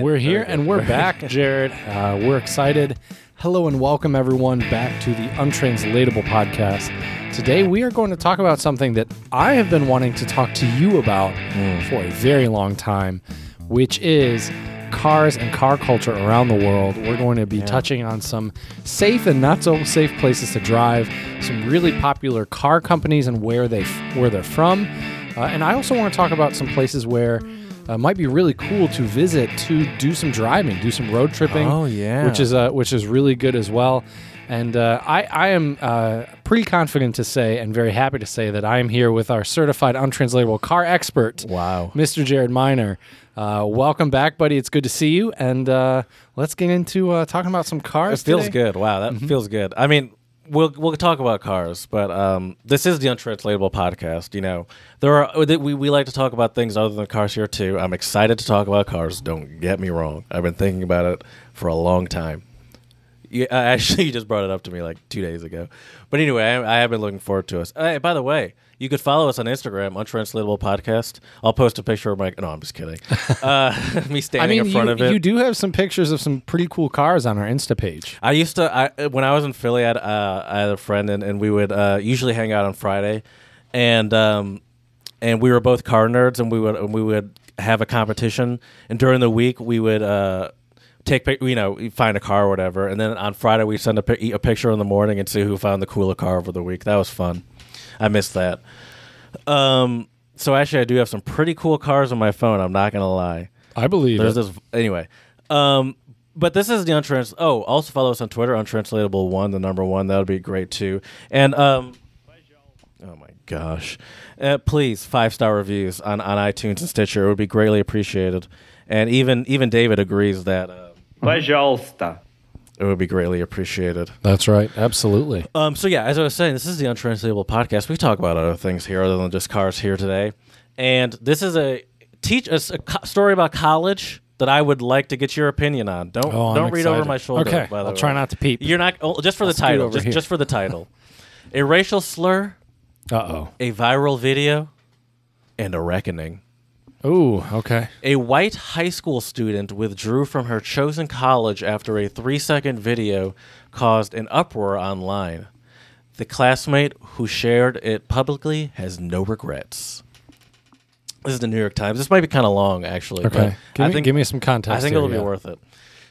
We're here and we're back, Jared. Uh, we're excited. Hello and welcome everyone back to the Untranslatable podcast. Today we are going to talk about something that I have been wanting to talk to you about for a very long time, which is cars and car culture around the world. We're going to be touching on some safe and not so safe places to drive, some really popular car companies and where they where they're from, uh, and I also want to talk about some places where uh, might be really cool to visit to do some driving, do some road tripping. Oh, yeah. which is uh, which is really good as well. And uh, I, I am uh, pretty confident to say, and very happy to say, that I am here with our certified untranslatable car expert, Wow. Mr. Jared Miner. Uh, welcome back, buddy. It's good to see you, and uh, let's get into uh, talking about some cars. It feels today. good. Wow, Mm-hmm. that feels good. I mean, we'll we'll talk about cars, but um, this is the untranslatable podcast. You know, there are we we like to talk about things other than cars here too. I'm excited to talk about cars. Don't get me wrong. I've been thinking about it for a long time. Yeah, actually, you just brought it up to me like two days ago. But anyway, I, I have been looking forward to us. Hey, by the way, you could follow us on Instagram, untranslatable podcast. I'll post a picture of my. No, I'm just kidding. Uh, me I standing mean, in front you, of it. you do have some pictures of some pretty cool cars on our Insta page. I used to I when I was in Philly. I had, uh, I had a friend, and, and we would uh, usually hang out on Friday, and um, and we were both car nerds, and we would and we would have a competition, and during the week we would. Uh, Take you know, find a car or whatever, and then on Friday we send a, a picture in the morning and see who found the cooler car over the week. That was fun. I missed that. Um, so actually, I do have some pretty cool cars on my phone. I'm not gonna lie. I believe There's it. this anyway. Um, but this is the untrans. Oh, also follow us on Twitter, untranslatable one, the number one. That would be great too. And um, oh my gosh, uh, please five star reviews on on iTunes and Stitcher. It would be greatly appreciated. And even even David agrees that uh, Пожалуйста. it would be greatly appreciated. That's right. Absolutely. Um, so yeah, as I was saying, this is the untranslatable podcast. We talk about other things here other than just cars here today, and this is a teach us a co- story about college that I would like to get your opinion on. Don't Oh, I'm don't read over my shoulder. Okay, by the I'll way. try not to peep. You're not oh, just for the title. Just just for the title. A racial slur, Uh oh. a viral video, and a reckoning. Ooh. Okay. A white high school student withdrew from her chosen college after a three second video caused an uproar online. The classmate who shared it publicly has no regrets. This is the New York Times. This might be kind of long, actually. but Okay. Give I me, think, give me some context. I think here, it'll be worth it.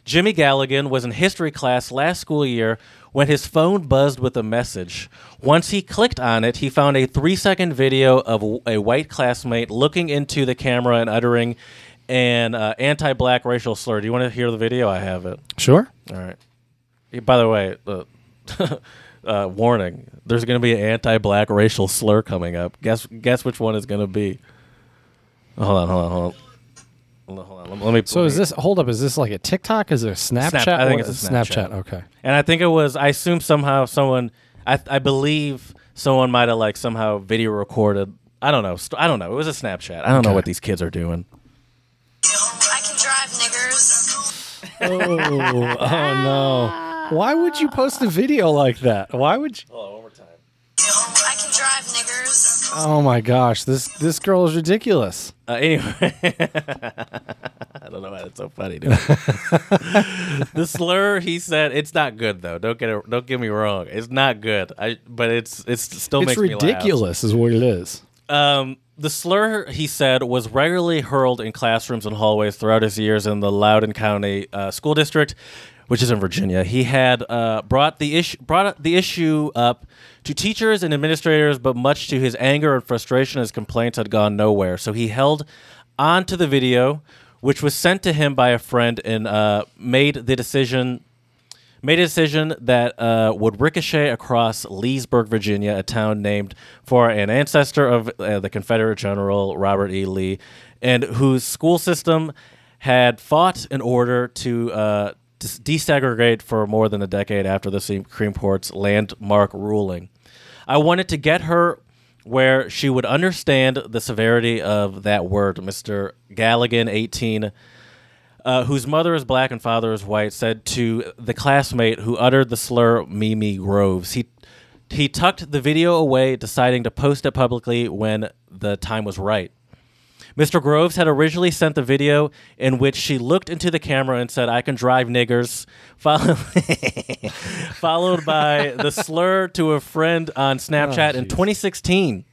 Jimmy Galligan was in history class last school year when his phone buzzed with a message. Once he clicked on it, he found a three second video of a- white classmate looking into the camera and uttering an uh, anti black racial slur. Do you want to hear the video? I have it. Sure. All right. By the way, uh, uh, warning: there's going to be an anti-black racial slur coming up. Guess guess which one is going to be? Hold on, hold on, hold on. Hold on. Let me-. So is this hold up? Is this like a TikTok? Is it a Snapchat? I think it's a Snapchat. Okay. And I think it was. I assume somehow someone. I I believe someone might have like somehow video recorded. I don't know. St- I don't know. It was a Snapchat. I don't know Okay. what these kids are doing. I can drive niggers. Oh, oh no! Why would you post a video like that? Why would you? Hold on, one more time. I can drive niggers. Oh my gosh! This this girl is ridiculous. Uh, anyway, I don't know why that's so funny. Dude. the slur he said it's not good though. Don't get it, don't get me wrong. It's not good. I but it's it's still It's makes me laugh. ridiculous, is what it is. Um, the slur he said was regularly hurled in classrooms and hallways throughout his years in the Loudoun County uh, School District, which is in Virginia. He had uh, brought the issue brought the issue up to teachers and administrators, but much to his anger and frustration, his complaints had gone nowhere. So he held on to the video, which was sent to him by a friend, and uh, made the decision made a decision that uh, would ricochet across Leesburg, Virginia, a town named for an ancestor of uh, the Confederate General Robert E. Lee, and whose school system had fought in order to uh, desegregate for more than a decade after the Supreme Court's landmark ruling. I wanted to get her where she would understand the severity of that word, Mr. Galligan, 18 uh, whose mother is black and father is white, said to the classmate who uttered the slur Mimi Groves. He he tucked the video away, deciding to post it publicly when the time was right. Mr. Groves had originally sent the video in which she looked into the camera and said, I can drive niggers, follow- followed by the slur to a friend on Snapchat in 2016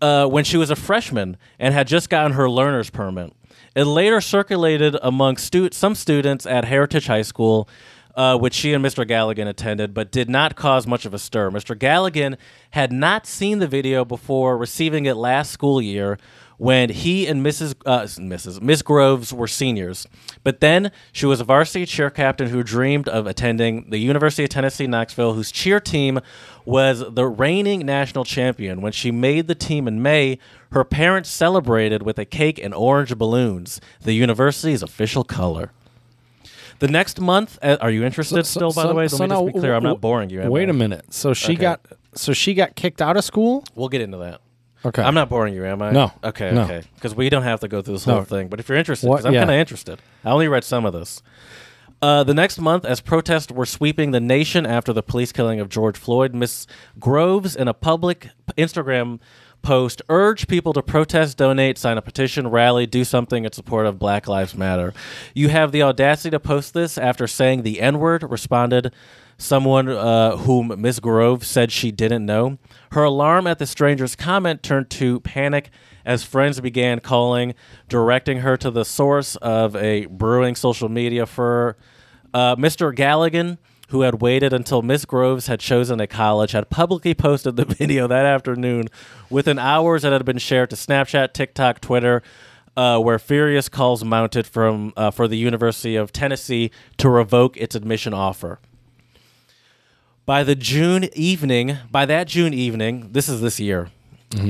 uh, when she was a freshman and had just gotten her learner's permit. It later circulated among stu- some students at Heritage High School, uh, which she and Mr. Galligan attended, but did not cause much of a stir. Mr. Galligan had not seen the video before receiving it last school year when he and Mrs. Uh, Mrs. Miss Groves were seniors. But then she was a varsity cheer captain who dreamed of attending the University of Tennessee Knoxville, whose cheer team was the reigning national champion. When she made the team in May, her parents celebrated with a cake and orange balloons, the university's official color. The next month, uh, are you interested So- still? By the way, so let me just be clear. I'm not boring you. Wait I? a minute. So she Okay. got so she got kicked out of school. We'll get into that. Okay. I'm not boring you, am I? No. Okay, No. okay. Because we don't have to go through this whole No. thing. But if you're interested, because I'm yeah. kind of interested. I only read some of this. Uh, the next month, as protests were sweeping the nation after the police killing of George Floyd, Miss Groves, in a public Instagram post, urged people to protest, donate, sign a petition, rally, do something in support of Black Lives Matter. You have the audacity to post this after saying the N word, responded someone uh, whom Miss Grove said she didn't know. Her alarm at the stranger's comment turned to panic as friends began calling, directing her to the source of a brewing social media for uh, Mr. Galligan. Who had waited until Miss Groves had chosen a college, had publicly posted the video that afternoon within hours that had been shared to Snapchat, TikTok, Twitter, uh, where furious calls mounted from uh, for the University of Tennessee to revoke its admission offer. By the June evening, by that June evening, this is this year,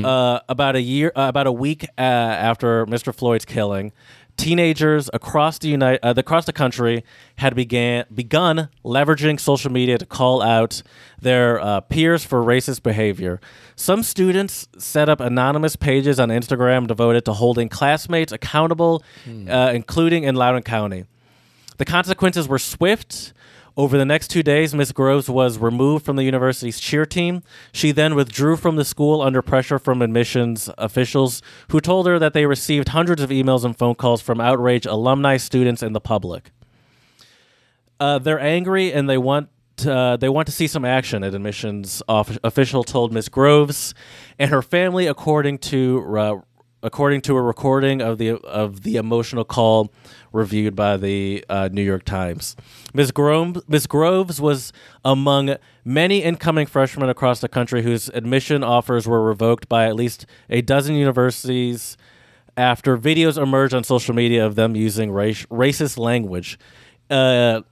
uh, about a year, uh, about a week uh, after Mr. Floyd's killing, teenagers across the United, uh, across the country had began begun leveraging social media to call out their uh, peers for racist behavior. Some students set up anonymous pages on Instagram devoted to holding classmates accountable, uh, including in Loudoun County. The consequences were swift. Over the next two days, Miss Groves was removed from the university's cheer team. She then withdrew from the school under pressure from admissions officials who told her that they received hundreds of emails and phone calls from outraged alumni, students, and the public. Uh, they're angry and they want uh, they want to see some action. An admissions off- official told Miss Groves and her family, according to uh, according to a recording of the of the emotional call reviewed by the uh, New York Times. Ms. Groves, Ms. Groves was among many incoming freshmen across the country whose admission offers were revoked by at least a dozen universities after videos emerged on social media of them using race, racist language. Uh,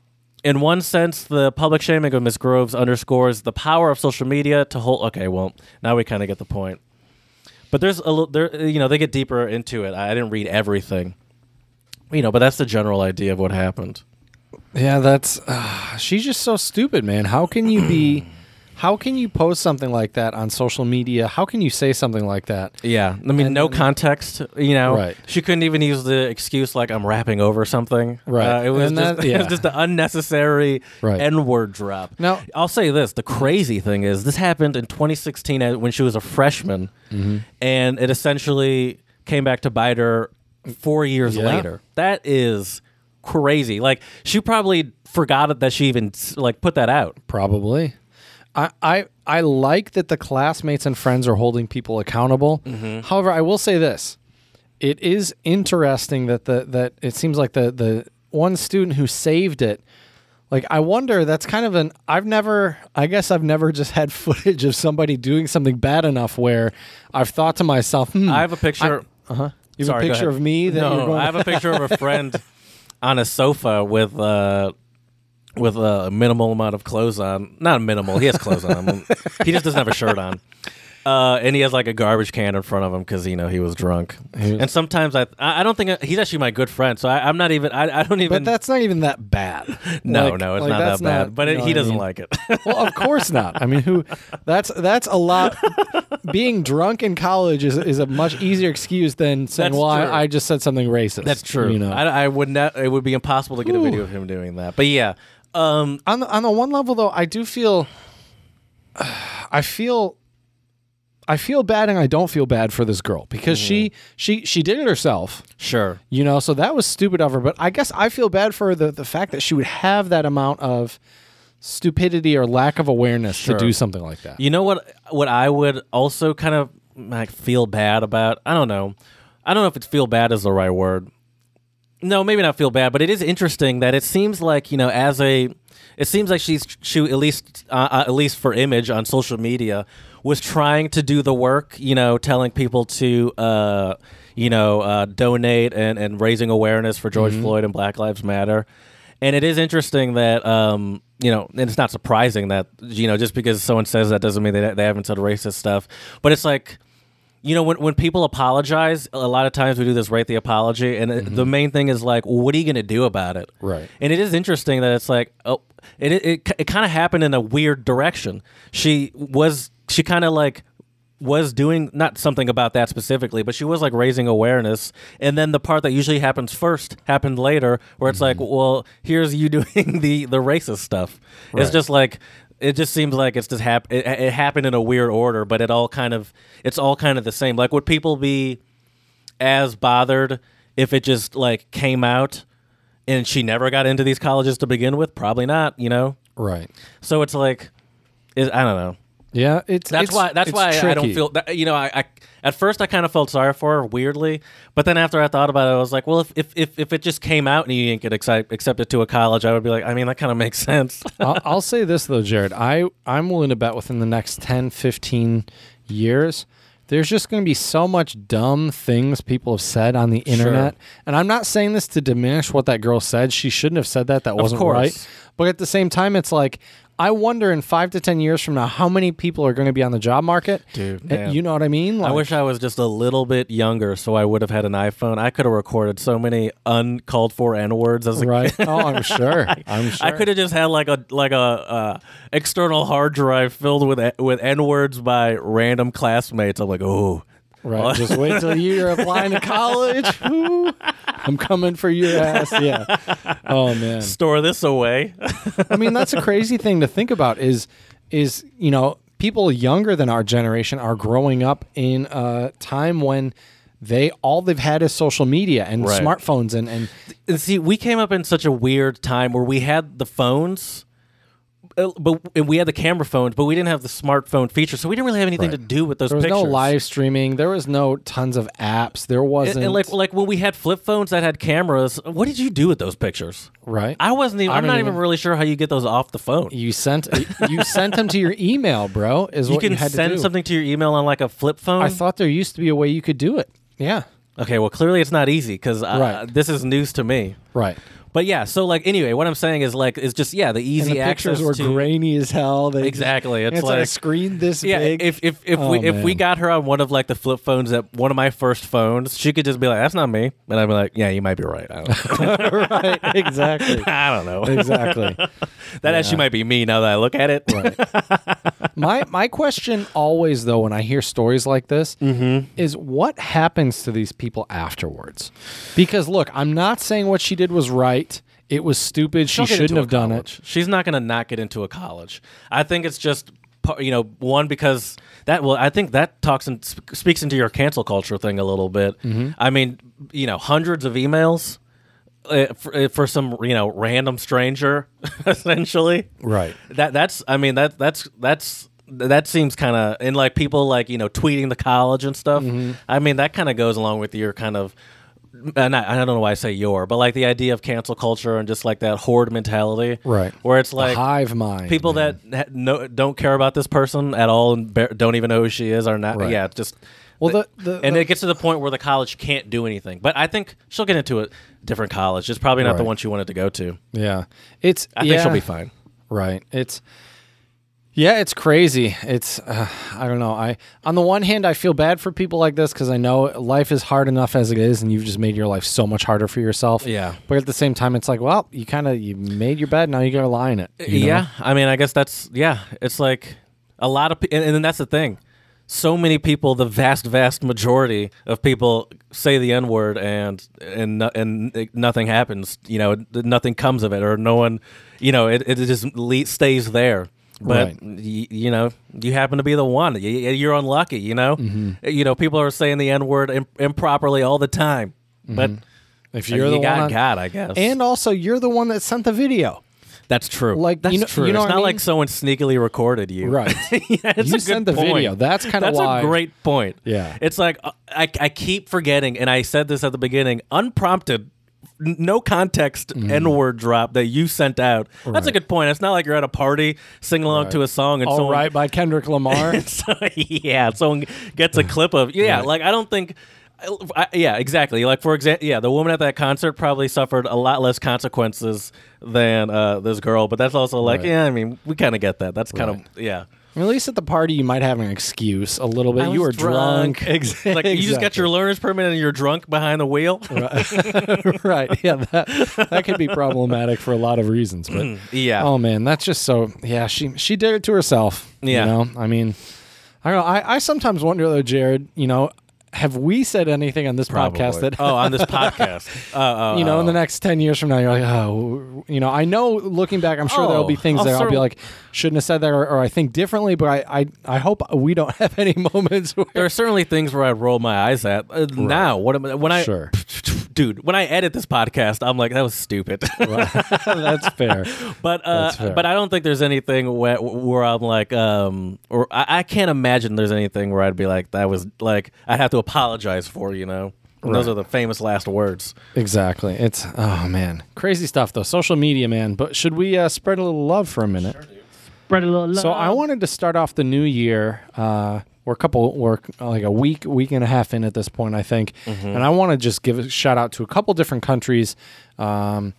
in one sense, the public shaming of Ms. Groves underscores the power of social media to hold. Okay, well, now we kind of get the point. But there's a little, you know, they get deeper into it. I didn't read everything, you know, but that's the general idea of what happened. Yeah, that's uh, she's just so stupid, man. How can you be how can you post something like that on social media? How can you say something like that? Yeah, I mean, And- no context. You know, Right. She couldn't even use the excuse like I'm rapping over something. Right. Uh, it was And just, that- it yeah. was just an unnecessary Right. N-word drop. Now- I'll say this: the crazy thing is, this happened in 2016 at- when she was a freshman, Mm-hmm. and it essentially came back to bite her four years Yeah. later. That is crazy. Like she probably forgot that she even like put that out. Probably. I, I I like that the classmates and friends are holding people accountable. Mm-hmm. However, I will say this: it is interesting that the that it seems like the the one student who saved it. Like I wonder, that's kind of an I've never I guess I've never just had footage of somebody doing something bad enough where I've thought to myself, hmm, I have a picture. uh huh. You have Sorry, a picture of me that no, you're going I have a picture of a friend on a sofa with uh with a minimal amount of clothes on. Not minimal. He has clothes on. he just doesn't have a shirt on. Uh, and he has like a garbage can in front of him because you know he was drunk. And sometimes I, I I don't think he's actually my good friend, so I, I'm not even. I, I don't even. But that's not even that bad. no, Like- no, it's like, not that that's bad. but you it, know he I doesn't mean? like it. well, of course not. I mean, who? That's that's a lot. Being drunk in college is is a much easier excuse than saying, That's "Well, true. I, I just said something racist." That's true. You know, I, I would not. It would be impossible to get a video of him doing that. But yeah, um, on the, on the one level though, I do feel. I feel. I feel bad and I don't feel bad for this girl because she she she did it herself. Sure. You know, so that was stupid of her. But I guess I feel bad for the the fact that she would have that amount of stupidity or lack of awareness Sure. to do something like that. You know what? What I would also kind of like feel bad about. I don't know. I don't know if it's feel bad is the right word. No, maybe not feel bad, but it is interesting that it seems like you know, as a, it seems like she's she at least uh, uh, at least for image on social media was trying to do the work. You know, telling people to. uh you know, uh, donate and, and raising awareness for George Floyd and Black Lives Matter. And it is interesting that, um, you know, and it's not surprising that, you know, just because someone says that doesn't mean they, they haven't said racist stuff. But it's like, you know, when, when people apologize, a lot of times we do this rate the apology. And it- the main thing is like, what are you going to do about it? Right. And it is interesting that it's like, oh, it, it, it, it kind of happened in a weird direction. She was, she kind of like, was doing not something about that specifically, but she was like raising awareness. And then the part that usually happens first happened later, where it's like, mm-hmm. well, here's you doing the the racist stuff. It's just like it just seems like it's just hap- it, it happened in a weird order, but it all kind of it's all kind of the same. Like, would people be as bothered if it just like came out and she never got into these colleges to begin with? Probably not. You know. Right. So it's like, it, I don't know. Yeah, it's That's it's- why. That's why I don't feel. That, you know, I, I at first I kind of felt sorry for her, weirdly, but then after I thought about it, I was like, well, if if if, if it just came out and you didn't get accept, accepted to a college, I would be like, I mean, that kind of makes sense. I'll, I'll say this though, Jared. I I'm willing to bet within the next 10, 15 years, there's just going to be so much dumb things people have said on the internet. And I'm not saying this to diminish what that girl said. She shouldn't have said that. That wasn't right. But at the same time, it's like I wonder in five to ten years from now how many people are going to be on the job market. Dude, man. you know what I mean? I wish I was just a little bit younger, so I would have had an iPhone. I could have recorded so many uncalled for n words as a right. Oh, I'm sure. I'm sure. I could have just had like a like a uh, external hard drive filled with with n words by random classmates. I'm like, oh, Right. Just wait till you're applying to college. I'm coming for your ass. Yeah. Oh man. store this away. I mean, that's a crazy thing to think about. Is is you know people younger than our generation are growing up in a time when they all they've had is social media and Right. smartphones and and And see, we came up in such a weird time where we had the phones, Uh, but and we had the camera phones, but we didn't have the smartphone feature, so we didn't really have anything Right. to do with those there was pictures. no live streaming. There was no tons of apps. There wasn't and like like when we had flip phones that had cameras, what did you do with those pictures? right. I wasn't even. I I'm don't even even- really sure how you get those off the phone. you sent you sent them to your email, bro. Is You what can you had to send do. something to your email on like a flip phone. I thought there used to be a way you could do it. Yeah. okay, well, clearly it's not easy because uh, Right. this is news to me. Right. But yeah, so like anyway, what I'm saying is like it's just yeah, the And easy the pictures access were to grainy as hell. They Exactly. It's, It's like, a screen this Yeah, big. if if if Oh, we if we got her on one of like the flip phones at one of my first phones, she could just be like, "That's not me," and I'd be like, "Yeah, you might be right. I don't know. right. Exactly. I don't know. exactly. that actually might be me now that I look at it." My my question always though when I hear stories like this Mm-hmm. is what happens to these people afterwards? Because look, I'm not saying what she did was right. It was stupid. She'll she shouldn't have done it. She's not going to not get into a college. I think it's just you know one because that well I think that talks and sp- speaks into your cancel culture thing a little bit. Mm-hmm. I mean, you know, hundreds of emails. Uh, for, uh, for some you know random stranger essentially Right. that that's i mean that that's that's that seems kind of and like people like you know tweeting the college and stuff Mm-hmm. i mean that kind of goes along with your kind of and I, I don't know why I say your, but like the idea of cancel culture and just like that horde mentality, Right. Where it's The like hive mind. people man. that ha- no, don't care about this person at all and don't even know who she is are not. Right. Yeah, just Well, the- the- and the- it gets to the point where the college can't do anything. But I think she'll get into a different college. It's probably not the one she wanted to go to. Yeah. It's I think she'll be fine. Right. It's yeah, it's crazy. It's uh, I don't know. I on the one hand, I feel bad for people like this because I know life is hard enough as it is, and you've just made your life so much harder for yourself. Yeah. But at the same time, it's like, well, you kind of you made your bed, now you got to lie in it. you know? Yeah, I mean, I guess that's yeah. It's like a lot of, pe- and, and then that's the thing. So many people, the vast, vast majority of people say the N word, and and no- and it- nothing happens. You know, nothing comes of it, or no one, you know, it, it just le- stays there. But Right. y- you know, you happen to be the one. Y- y- You're unlucky. You know, Mm-hmm. you know, people are saying the N word Im- improperly all the time. But If you're you the got one, on- God, I guess. and also you're the one that sent the video, that's true. like, that's you know- true. you know it's what I not mean? like someone sneakily recorded you. right? yeah, You sent the point. video. That's kinda That's why- a great point. Yeah. it's like uh, I, I keep forgetting, and I said this at the beginning, unprompted. No context N word drop that you sent out. That's a Mm. Good point. It's not like you're at a party singing along Right. to a song and All someone right by Kendrick Lamar. so, yeah, someone gets a clip of yeah. Right. Like I don't think. I, yeah, exactly. Like for example, yeah, the woman at that concert probably suffered a lot less consequences than uh, this girl. But that's also like, Right. yeah, I mean, we kind of get that. That's kind of yeah. At least at the party, you might have an excuse a little bit. I you was were drunk. Exactly. Like you just got your learner's permit and you're drunk behind the wheel. right. Yeah, that that could be problematic for a lot of reasons. But mm, yeah. oh man, that's just so. Yeah, she she did it to herself. Yeah. You know, I mean, I don't know. I, I sometimes wonder though, Jared. You know, have we said anything on this podcast that oh, on this podcast. Uh, uh, you know, in the uh, next 10 years from now, you're like, oh, you know, I know looking back, I'm sure there'll be Oh, things I'll that I'll be like, shouldn't have said that, or, or I think differently, but I, I, I hope we don't have any moments where. there are certainly things where I roll my eyes at. Uh, Now, what am I, when I Sure. Dude, when I edit this podcast, I'm like, that was stupid. That's fair. But uh, That's fair. but I don't think there's anything where, where I'm like, um, or I, I can't imagine there's anything where I'd be like, that was like, I'd have to apologize for, you know. And Those Right. are the famous last words. Exactly. It's, oh man. Crazy stuff, though. Social media, man. But should we uh, spread a little love for a minute? Spread a little love. So I wanted to start off the new year. Uh, we're a couple, we're like a week, week and a half in at this point, I think, and I want to just give a shout out to a couple different countries um,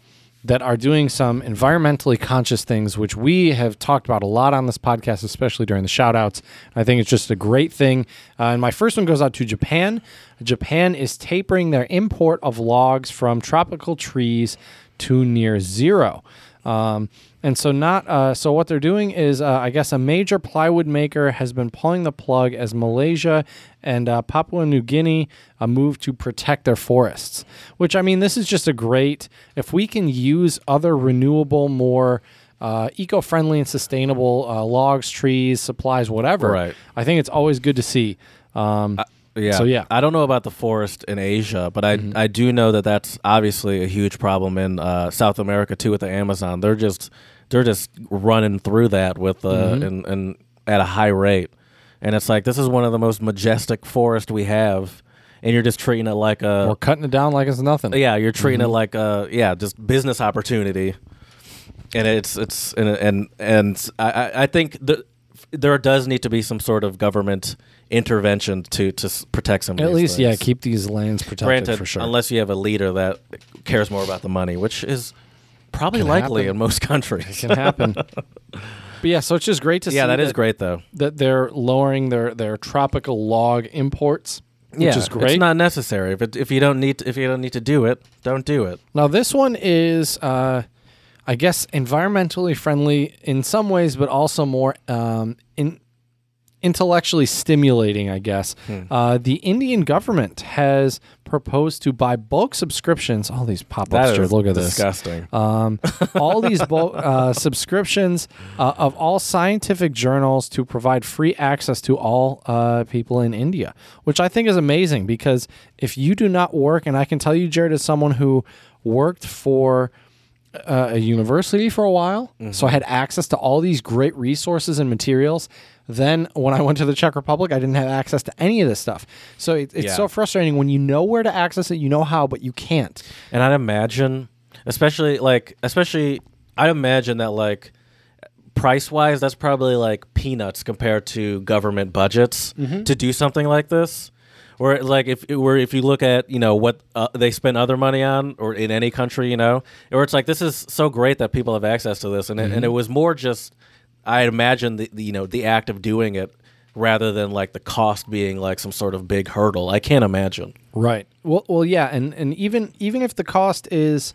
that are doing some environmentally conscious things, which we have talked about a lot on this podcast, especially during the shout outs. I think it's just a great thing. Uh, and my first one goes out to Japan. Japan is tapering their import of logs from tropical trees to near zero. Um, and so not uh, so what they're doing is uh, I guess a major plywood maker has been pulling the plug as Malaysia and uh, Papua New Guinea uh, move to protect their forests. Which I mean, this is just a great if we can use other renewable, more uh, eco-friendly and sustainable uh, logs, trees, supplies, whatever. Right. I think it's always good to see. Um, Yeah. So, yeah. Mm-hmm. I don't know about the forest in Asia, but I I do know that that's obviously a huge problem in uh, South America too with the Amazon. They're just they're just running through that with uh Mm-hmm. and and at a high rate. And it's like this is one of the most majestic forests we have and you're just treating it like a we're cutting it down like it's nothing. yeah, you're treating Mm-hmm. it like a yeah, just business opportunity. And it's it's and and, and I I- I think the there does need to be some sort of government intervention to to protect some. of At least, yeah, keep these lands protected Granted, for sure. unless you have a leader that cares more about the money, which is probably Can likely happen. in most countries. It can happen. but yeah, so it's just great to see. yeah, that is great though. that they're lowering their their tropical log imports, which yeah, is great. It's not necessary. If it, if you don't need to, if you don't need to do it, don't do it. now this one is, uh, I guess, environmentally friendly in some ways, but also more um, in intellectually stimulating. I guess Hmm. uh, the Indian government has proposed to buy bulk subscriptions. All these pop ups. Look at this. disgusting. um, all these bulk, uh, subscriptions uh, of all scientific journals to provide free access to all uh, people in India, which I think is amazing because if you do not work, and I can tell you, Jared, as someone who worked for uh, a university for a while, Mm-hmm. so I had access to all these great resources and materials. Then, when I went to the Czech Republic, I didn't have access to any of this stuff. So it, it's Yeah. so frustrating when you know where to access it, you know how, but you can't. And I'd imagine, especially like, especially, I'd imagine that like, price wise, that's probably like peanuts compared to government budgets Mm-hmm. to do something like this. Or like if where if you look at you know what uh, they spend other money on, or in any country, you know, or it's like this is so great that people have access to this, and it, Mm-hmm. and it was more just, I imagine the, the you know the act of doing it rather than like the cost being like some sort of big hurdle. I can't imagine. Right. Well, well, yeah, and and even even if the cost is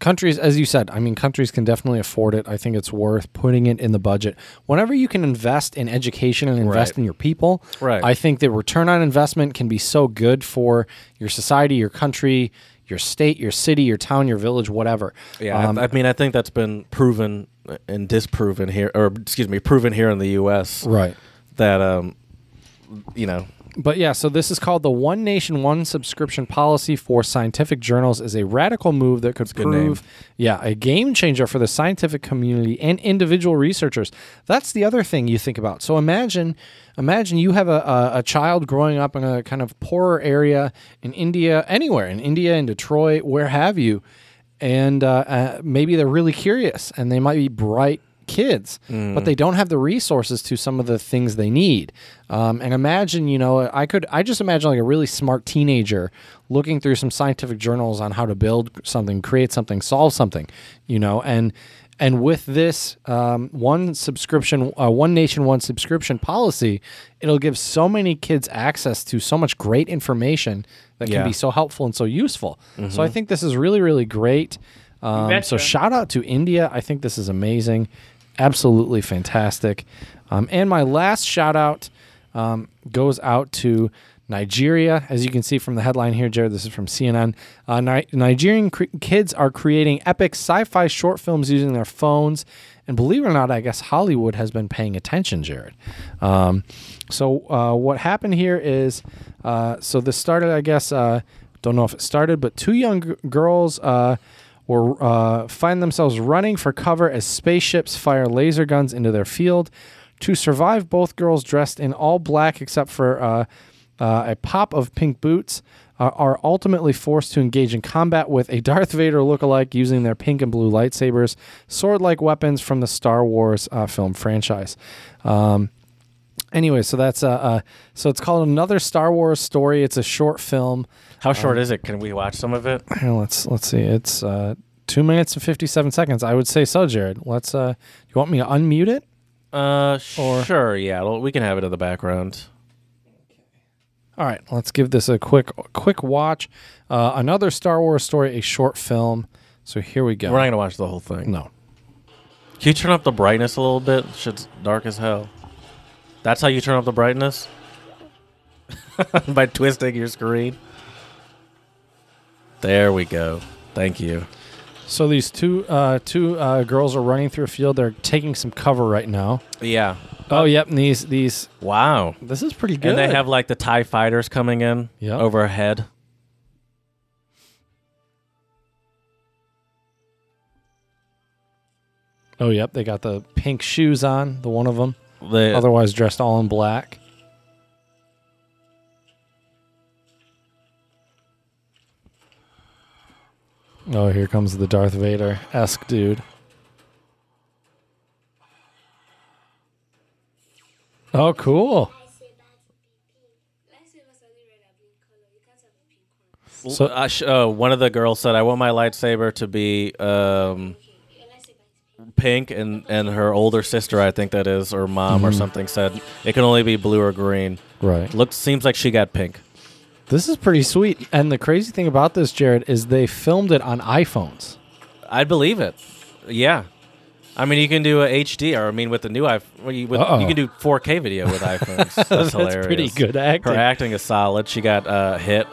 countries, as you said, I mean, countries can definitely afford it. I think it's worth putting it in the budget. Whenever you can invest in education and invest Right. in your people, Right. I think the return on investment can be so good for your society, your country, your state, your city, your town, your village, whatever. Yeah, I- Um, I, mean, I think that's been proven and disproven here, or excuse me, proven here in the U.S. right. that um, you know, But yeah, so this is called the One Nation One Subscription Policy for Scientific Journals is a radical move that could a good name. prove yeah, a game changer for the scientific community and individual researchers. That's the other thing you think about. So imagine imagine you have a, a, a child growing up in a kind of poorer area in India, anywhere in India, in Detroit, where have you, and uh, uh, maybe they're really curious and they might be bright kids, but they don't have the resources to some of the things they need. Um, and imagine, you know, I could, I just imagine like a really smart teenager looking through some scientific journals on how to build something, create something, solve something, you know, and and with this um, one subscription, uh, one nation, one subscription policy, it'll give so many kids access to so much great information that can be so helpful and so useful. So I think this is really, really great. Um, so shout out to India. I think this is amazing, absolutely fantastic. Um, and my last shout out um, goes out to Nigeria. As you can see from the headline here, Jared, this is from CNN. Uh, Ni- Nigerian kids are creating epic sci fi short films using their phones. And believe it or not, I guess Hollywood has been paying attention, Jared. Um, so, uh, what happened here is uh, so this started, I guess, uh, don't know if it started, but two young g- girls. Or uh, find themselves running for cover as spaceships fire laser guns into their field. To survive, both girls dressed in all black except for uh, uh, a pop of pink boots uh, are ultimately forced to engage in combat with a Darth Vader lookalike using their pink and blue lightsabers, sword like weapons from the Star Wars uh, film franchise. Um, anyway, so that's uh, so it's called Another Star Wars Story. It's a short film. How short is it? Can we watch some of it? Let's let's see. It's uh, two minutes and fifty seven seconds. I would say so, Jared. Let's. Uh, you want me to unmute it? Uh, Or- sure, yeah, well, we can have it in the background. All right. Let's give this a quick quick watch. Uh, another Star Wars story, a short film. So here we go. We're not gonna watch the whole thing. No. Can you turn up the brightness a little bit? Shit's dark as hell. That's how you turn up the brightness? By twisting your screen. There we go. Thank you. So these two uh, two uh, girls are running through a field. They're taking some cover right now. Yeah. Oh, yep. And these these Wow. this is pretty good. And they have like the TIE fighters coming in Yep. overhead. oh, yep. They got the pink shoes on. The one of them, The, otherwise dressed all in black. Oh, here comes the Darth Vader esque dude. Oh, cool. so, uh, sh- uh, one of the girls said, I want my lightsaber to be um, pink, and, and her older sister, I think that is, or mom or something, said it can only be blue or green. Right. Looks seems like she got pink. This is pretty sweet. And the crazy thing about this, Jared, is they filmed it on iPhones. I'd believe it. Yeah. I mean, you can do a HD, or I mean, with the new iPhone, you, with, Uh-oh. you can do 4K video with iPhones. That's, hilarious. pretty good acting. Her acting is solid. She got uh, hit.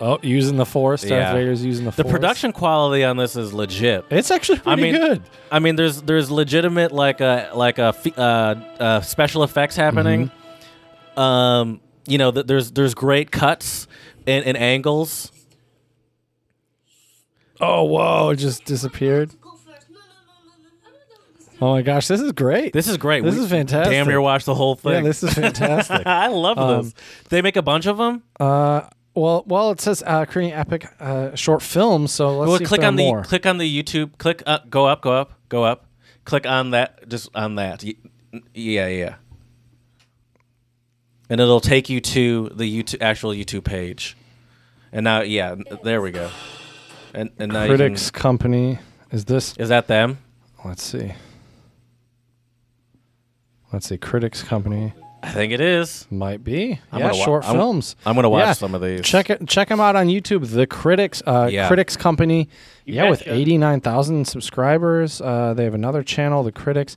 Oh, using the Force. Darth Yeah. Vader's using the force. The production quality on this is legit. It's actually I pretty mean, good. I mean, there's there's legitimate like a like a uh, uh, special effects happening. Mm-hmm. Um, you know, th- there's there's great cuts and, and angles. Oh, whoa. It just disappeared. Oh, my gosh. This is great. This is great. This We is fantastic. Damn near watch the whole thing. yeah, this is fantastic. I love Um, this. They make a bunch of them. uh, well, well, it says uh, creating epic uh, short films. So let's well, see if click on the more. click on the YouTube. Click up, go up, go up, go up. Click on that. Just on that. Yeah, yeah. And it'll take you to the YouTube actual YouTube page. And now, yeah, there we go. And and now you can- Critics Company. Is this? is that them? Let's see. Let's see. Critics Company I think it is. might be. I'm yeah, gonna wa- short I'm- films. I'm gonna watch Yeah. some of these. Check it. Check them out on YouTube. The Critics. Uh, Yeah. Critics Company. You yeah, with betcha. eighty nine thousand subscribers. Uh, they have another channel, The Critics.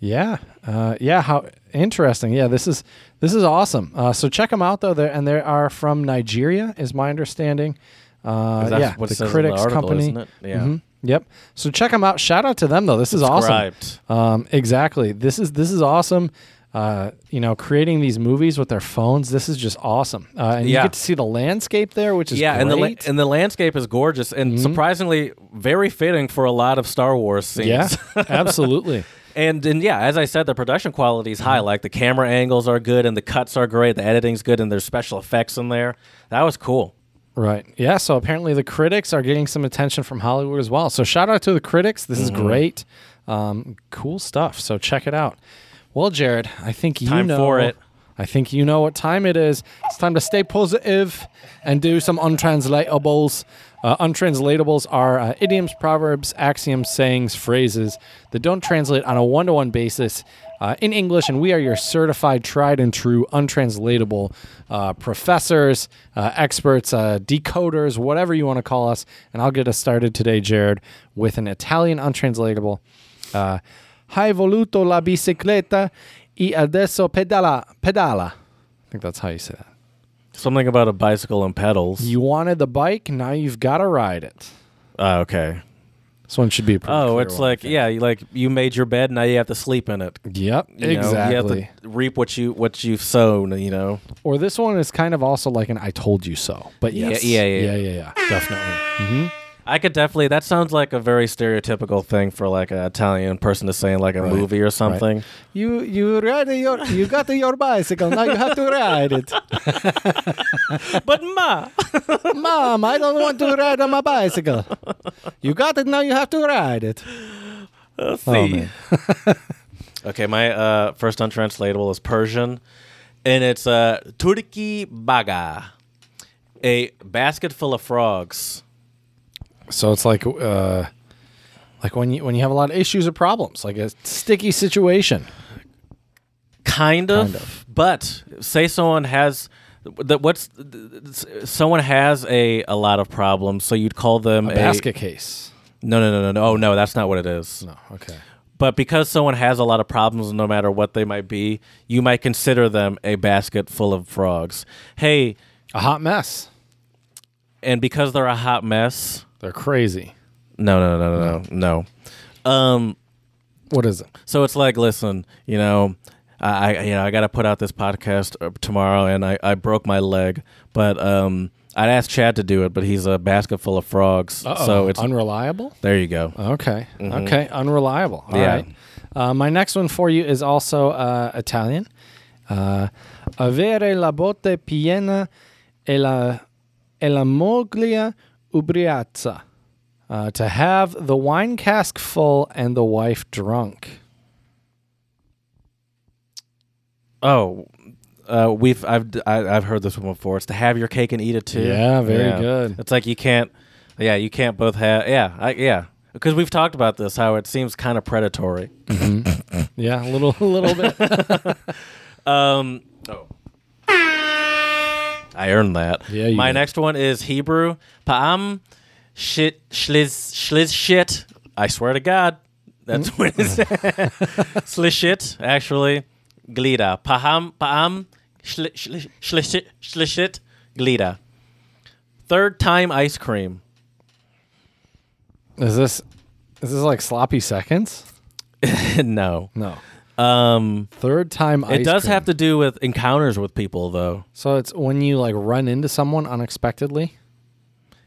Yeah, uh, yeah. How interesting. Yeah, this is this is awesome. Uh, so check them out though. There and they are from Nigeria, is my understanding. Uh, That's yeah, what the in the Critics article, Company. Yeah. Mhm. Yep. So check them out. Shout out to them though. This is awesome. Um, exactly. This is this is awesome. Uh, you know, creating these movies with their phones. This is just awesome. Uh, and you get to see the landscape there, which is yeah, and the la- and the landscape is gorgeous and surprisingly very fitting for a lot of Star Wars scenes. yeah, absolutely. And and yeah, as I said, the production quality is high. Like the camera angles are good and the cuts are great. The editing's good and there's special effects in there. That was cool. Right. Yeah. So apparently the critics are getting some attention from Hollywood as well. So shout out to the critics. This is great. Um, cool stuff. So check it out. Well, Jared, I think you Time know for it. I think you know what time it is. It's time to stay positive and do some untranslatables. Uh, untranslatables are uh, idioms, proverbs, axioms, sayings, phrases that don't translate on a one to one basis uh, in English, and we are your certified, tried and true, untranslatable uh, professors, uh, experts, uh, decoders, whatever you want to call us. And I'll get us started today, Jared, with an Italian untranslatable. Hai voluto la bicicletta e adesso pedala. Pedala. I think that's how you say that. Something about a bicycle and pedals. You wanted the bike, now you've got to ride it. Oh, okay. This one should be a pretty Oh, clear it's one, I like think. yeah, you like you made your bed, now you have to sleep in it. Yep, You know, exactly. you have to reap what you what you've sown. You know. Or this one is kind of also like an "I told you so," but Yeah, yes, yeah, yeah. yeah, yeah, yeah, definitely. Mm-hmm. I could definitely. That sounds like a very stereotypical thing for like an Italian person to say in like a Right, movie or right. something. You you ride your you got your bicycle now you have to ride it. But ma, Mom, I don't want to ride on my bicycle. You got it now. You have to ride it. let's Oh see. man, Okay, my uh, first untranslatable is Persian, and it's uh, Turki baga, a basket full of frogs. So it's like uh, like when you when you have a lot of issues or problems, like a sticky situation. Kind of, Kind of. but say someone has that. What's someone has a a lot of problems, so you'd call them A a, basket case. No, no, no, no, no. Oh no, that's not what it is. No, okay. But because someone has a lot of problems, no matter what they might be, you might consider them a basket full of frogs. Hey, A hot mess. and because they're a hot mess, They're crazy. no, no, no, no, no, no. Um, What is it? so it's like, listen, you know, I, I you know, I got to put out this podcast uh, tomorrow, and I, I broke my leg, but um, I'd asked Chad to do it, but he's a basket full of frogs, Uh-oh. so it's unreliable. there. You go. Okay. Okay. Unreliable. All Yeah. right. Uh, my next one for you is also uh, Italian. Uh, avere la botte piena e la, e la moglie ubriazza. Uh, to have the wine cask full and the wife drunk. Oh, uh, we've I've d- I, have heard this one before. It's to have your cake and eat it too. Yeah, very good. It's like you can't. Yeah, you can't both have. Yeah, I, yeah. Because we've talked about this, how it seems kind of predatory. Yeah, a little, a little bit. Um. Oh. I earned that. Yeah, you My did. next one is Hebrew. Pa'am shit shliz shliz shit. I swear to God, that's what it mm. is. Shliz shit. Actually, glida. Pa'am pa'am shli- shli- shliz shliz shit glida. Third time ice cream. is this, is this like sloppy seconds? no. No. Um. Third time. It does have to do with encounters with people, though. So it's when you like run into someone unexpectedly.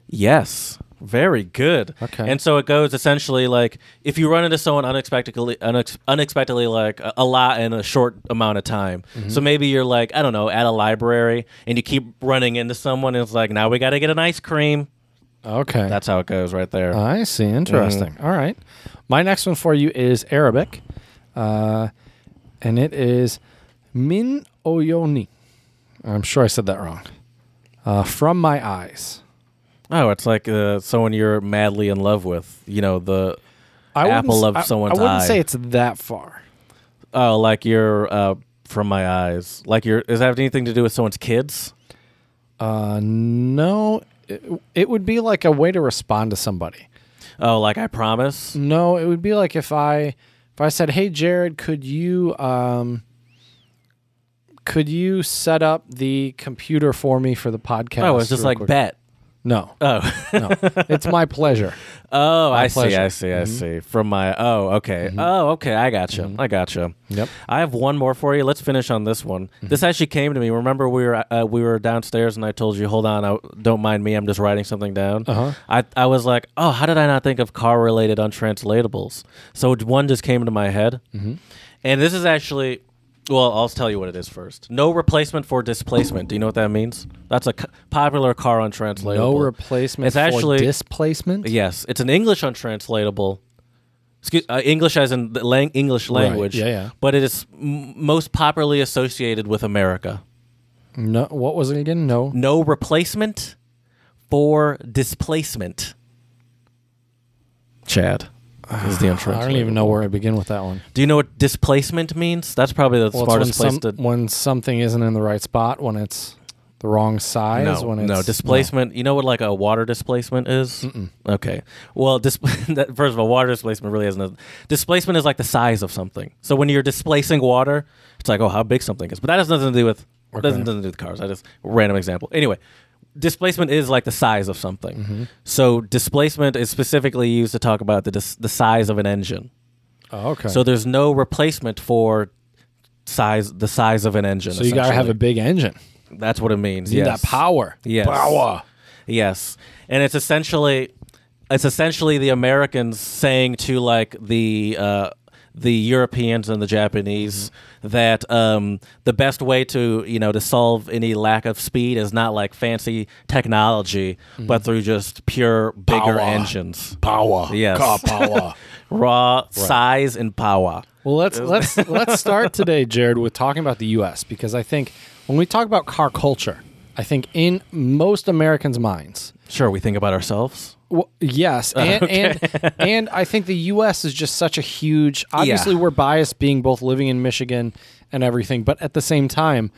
Yes. Very good. Okay. And so it goes essentially like if you run into someone unexpectedly, unex- unexpectedly, like a, a lot in a short amount of time. Mm-hmm. So maybe you're like I don't know at a library and you keep running into someone and it's like now we got to get an ice cream. Okay. That's how it goes right there. I see. Interesting. All right. My next one for you is Arabic, uh, and it is min oyoni. I'm sure I said that wrong. Uh, from my eyes. oh, it's like uh, someone you're madly in love with. You know the I wouldn't Apple s- of I- someone's I wouldn't eye. say it's that far. oh like you're uh, from my eyes. Like you're does that have anything to do with someone's kids? Uh, no, it, it would be like a way to respond to somebody. Oh, like I promise. No, it would be like if I if I said, "Hey, Jared, could you um, could you set up the computer for me for the podcast?" Oh, it's just like quick?" bet. No, Oh, no, it's my pleasure. oh, I see, pleasure. I see, I mm-hmm. see. From my oh, okay, mm-hmm. oh, okay, I got gotcha, mm-hmm. I got gotcha. Yep. I have one more for you. Let's finish on this one. This actually came to me. Remember, we were uh, we were downstairs, and I told you, "Hold on, I, don't mind me. I'm just writing something down." Uh-huh. I I was like, "Oh, how did I not think of car related untranslatables?" So one just came into my head, and this is actually. Well, I'll tell you what it is first. No replacement for displacement. Do you know what that means? That's a c- popular car untranslatable. No replacement It's for actually displacement. Yes, it's an English untranslatable. Excuse, uh, English as in the lang- English Right, language. yeah, yeah. But it is m- most popularly associated with America. No, what was it again? No. No replacement for displacement. Chad is the I don't even know where I begin with that one. Do you know what displacement means? That's probably the Well, it's when, smartest place some, to. when something isn't in the right spot, when it's the wrong size, No, when it's no displacement. You know what like a water displacement is? Okay. Well, dis- that, first of all, water displacement really isn't. A, displacement is like the size of something. So when you're displacing water, it's like oh how big something is. But that has nothing to do with doesn't doesn't do with cars. I just random example. Anyway, displacement is like the size of something. Mm-hmm. So displacement is specifically used to talk about the dis- the size of an engine. Oh, okay. So there's no replacement for size the size of an engine. So you gotta have a big engine. That's what it means. You need yes. that power. Yes. Power. Yes, and it's essentially it's essentially the Americans saying to like the uh, the Europeans and the Japanese Mm-hmm. that um, the best way to you know to solve any lack of speed is not like fancy technology, but through just pure bigger Mm-hmm. Power. engines, Power. Yes. Car power. raw size and power. Well, let's let's let's start today, Jared, with talking about the U.S. because I think when we talk about car culture, I think in most Americans' minds, Sure, we think about ourselves. well, yes, uh, and, and and I think the U.S. is just such a huge. Obviously, we're biased being both living in Michigan and everything, but at the same time,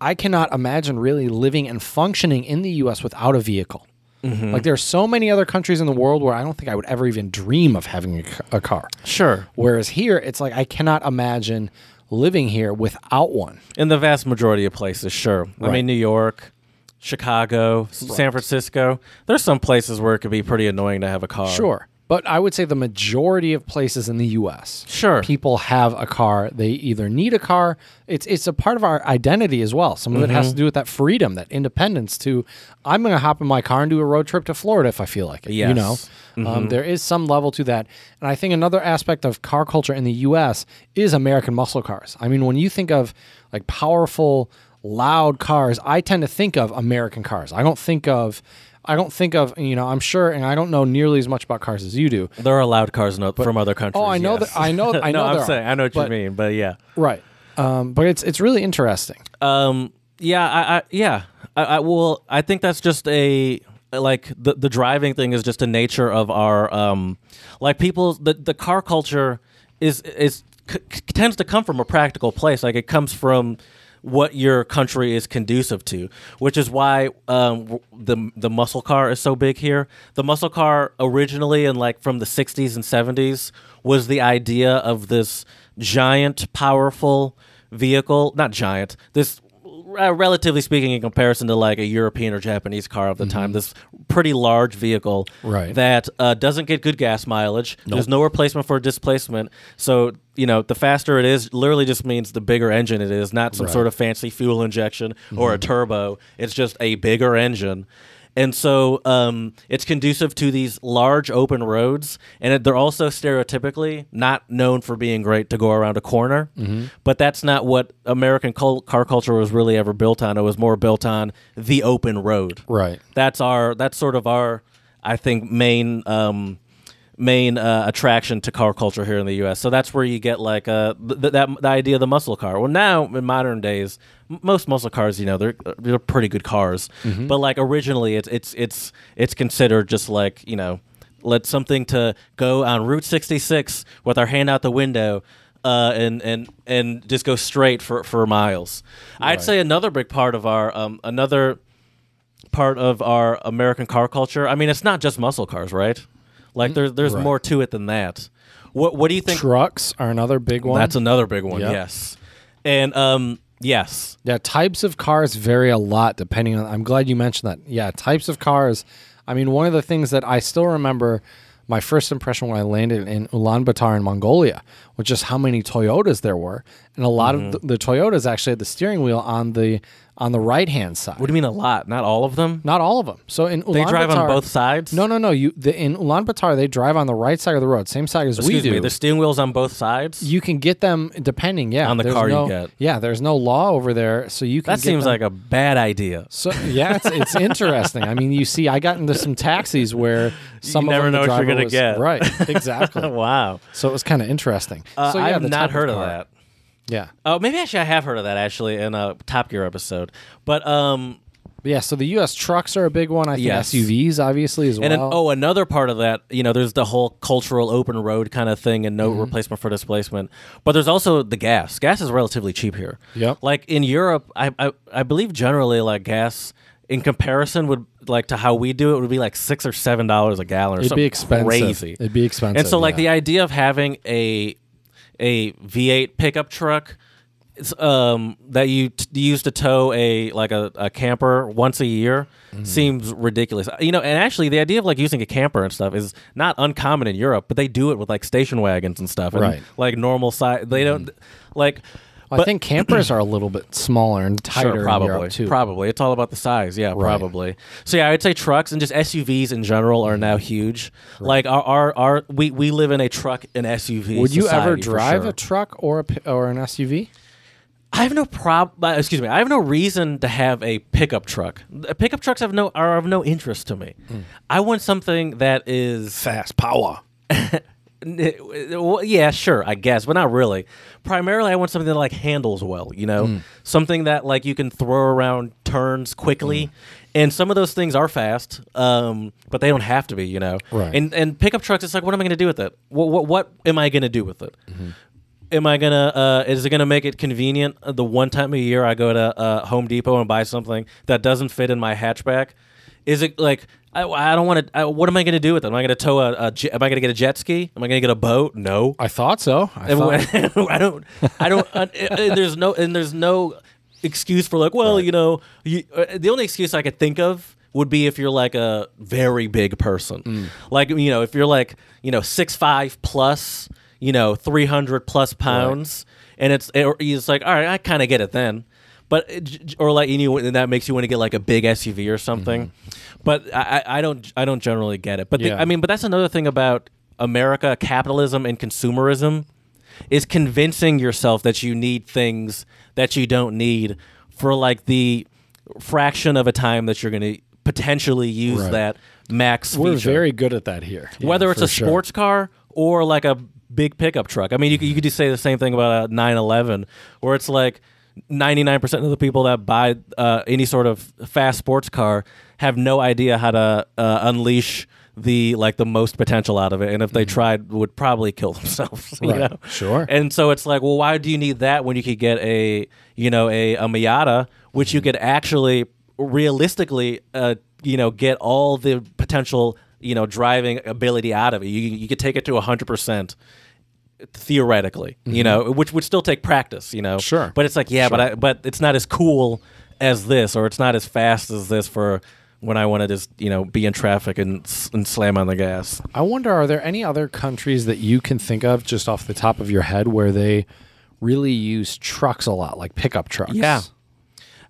I cannot imagine really living and functioning in the U.S. without a vehicle. Mm-hmm. Like there are so many other countries in the world where I don't think I would ever even dream of having a, a car. Sure, Whereas here, it's like I cannot imagine living here without one. in the vast majority of places, sure. I mean, New York, Chicago, San Francisco. There's some places where it could be pretty annoying to have a car. Sure. But I would say the majority of places in the US, Sure. people have a car. They either need a car. It's it's a part of our identity as well. Some of it Mm-hmm. has to do with that freedom, that independence to I'm going to hop in my car and do a road trip to Florida if I feel like it, you Yes. know. Mm-hmm. Um, there is some level to that. And I think another aspect of car culture in the US is American muscle cars. I mean, when you think of like powerful loud cars, I tend to think of American cars. I don't think of I don't think of you know I'm sure, and I don't know nearly as much about cars as you do. There are loud cars no, but, from other countries. Oh, I know yes. that- I know- I know no, I'm saying are, I know what but- you mean, but yeah, Right. Um, but it's it's really interesting. um, yeah, I, I yeah, I, I well, I think that's just a like the the driving thing is just a nature of our um, like people the the car culture is is c- tends to come from a practical place. Like it comes from what your country is conducive to, which is why um, the the muscle car is so big here. The muscle car originally, and like from the '60s and '70s, was the idea of this giant, powerful vehicle. Not giant. This uh, relatively speaking, in comparison to like a European or Japanese car of the time, this pretty large vehicle Right. that uh, doesn't get good gas mileage. There's no replacement for displacement. So, you know, the faster it is literally just means the bigger engine it is, not some sort of fancy fuel injection or a turbo. It's just a bigger engine. And so um, it's conducive to these large open roads, and it, they're also stereotypically not known for being great to go around a corner. But that's not what American cul- car culture was really ever built on. It was more built on the open road Right. that's our that's sort of our I think main um, main uh, attraction to car culture here in the U.S. So that's where you get like uh, th- that the idea of the muscle car. Well, now in modern days, m- most muscle cars, you know, they're they're pretty good cars, but like originally, it's it's it's it's considered just like you know, let something to go on Route 66 with our hand out the window. Uh, and and and just go straight for for miles. I'd say another big part of our um, another part of our American car culture. I mean, it's not just muscle cars, right? Like there's there's Right. more to it than that. What what do you think? Trucks are another big one. That's another big one. Yep. Yes, and um yes, Yeah, types of cars vary a lot depending on. I'm glad you mentioned that. Yeah, types of cars. I mean, one of the things that I still remember my first impression when I landed in Ulaanbaatar in Mongolia was just how many Toyotas there were, and a lot Mm-hmm. of the, the Toyotas actually had the steering wheel on the on the right hand side. what do you mean a lot? Not all of them. Not all of them. So in Ulaanbaatar, They drive on both sides. No, no, no. You the, in Ulaanbaatar they drive on the right side of the road, same side as excuse we do. me. The steering wheel's on both sides. you can get them depending, yeah, On the car you get. Yeah, there's no law over there, so you can. that seems them- like a bad idea. So yeah, it's, it's interesting. I mean, you see, I got into some taxis where some You of never them, the know what you're gonna was- get. Right, exactly. wow. so it was kind of interesting. Uh, so yeah, I have not heard of, that. Yeah, Oh, maybe actually I have heard of that actually in a Top Gear episode. But um, yeah. So the U.S. trucks are a big one. I think Yes. SUVs obviously as and an, well. oh, another part of that, you know, there's the whole cultural open road kind of thing and no Mm-hmm. replacement for displacement. But there's also the gas. Gas is relatively cheap here. Yep. Like in Europe, I I, I believe generally like gas in comparison would like to how we do it would be like six or seven dollars a gallon or It'd something be expensive. crazy. It'd be expensive. And so, like yeah. the idea of having a a V8 pickup truck um, that you t- use to tow a like a, a camper once a year Mm-hmm. seems ridiculous. You know, and actually, the idea of like using a camper and stuff is not uncommon in Europe, but they do it with like station wagons and stuff, and Right. Like normal size. They don't like. I but- think campers are a little bit smaller and tighter Sure, probably, in too. probably. It's all about the size. Yeah, probably. So yeah, I'd say trucks and just SUVs in general are now huge. Like our, our, our we, we live in a truck and SUV. Would you ever drive sure. a truck or a or an SUV? I have no prob. Uh, excuse me. I have no reason to have a pickup truck. Pickup trucks have no are of no interest to me. Hmm. I want something that is Fast power. well, yeah, sure, I guess, but not really. Primarily, I want something that like handles well. You know, Hmm. something that like you can throw around turns quickly. Hmm. And some of those things are fast, um, but they don't have to be. You know, Right. And and pickup trucks, it's like, what am I going to do with it? What, what what am I going to do with it? Mm-hmm. Am I gonna? Uh, is it gonna make it convenient? The one time a year I go to uh, Home Depot and buy something that doesn't fit in my hatchback. Is it like I, I don't want to? What am I gonna do with it? Am I gonna tow a? a jet, am I gonna get a jet ski? Am I gonna get a boat? No. I thought so. I And thought, when- I don't. I don't. uh, uh, there's no. And there's no excuse for like. Well, you know, you, uh, the only excuse I could think of would be if you're like a very big person, Mm. like you know, if you're like you know six five plus, you know, three hundred plus pounds, and it's it, it's like all right, I kind of get it then. But uh, j- or like you and that makes you want to get like a big SUV or something. Mm-hmm. But I, I don't I don't generally get it. But the, I mean, but that's another thing about America, capitalism and consumerism is convincing yourself that you need things that you don't need for like the fraction of a time that you're going to potentially use Right. that max we're feature. very good at that here. Yeah, whether it's a sure. sports car or like a big pickup truck. I mean, you could, you could just say the same thing about a 911 where it's like 99% of the people that buy uh, any sort of fast sports car have no idea how to uh, unleash the like the most potential out of it and if they tried would probably kill themselves you Mm-hmm. Right. know Sure. and so it's like well why do you need that when you could get a you know a, a Miata which Mm-hmm. you could actually realistically uh, you know get all the potential you know driving ability out of it you, you could take it to 100% theoretically you know which would still take practice you know Mm-hmm. Sure. but it's like yeah but I, but it's not as cool as this or it's not as fast as this for when I want to just you know be in traffic and, and slam on the gas I wonder, are there any other countries that you can think of just off the top of your head where they really use trucks a lot, like pickup trucks? Yeah.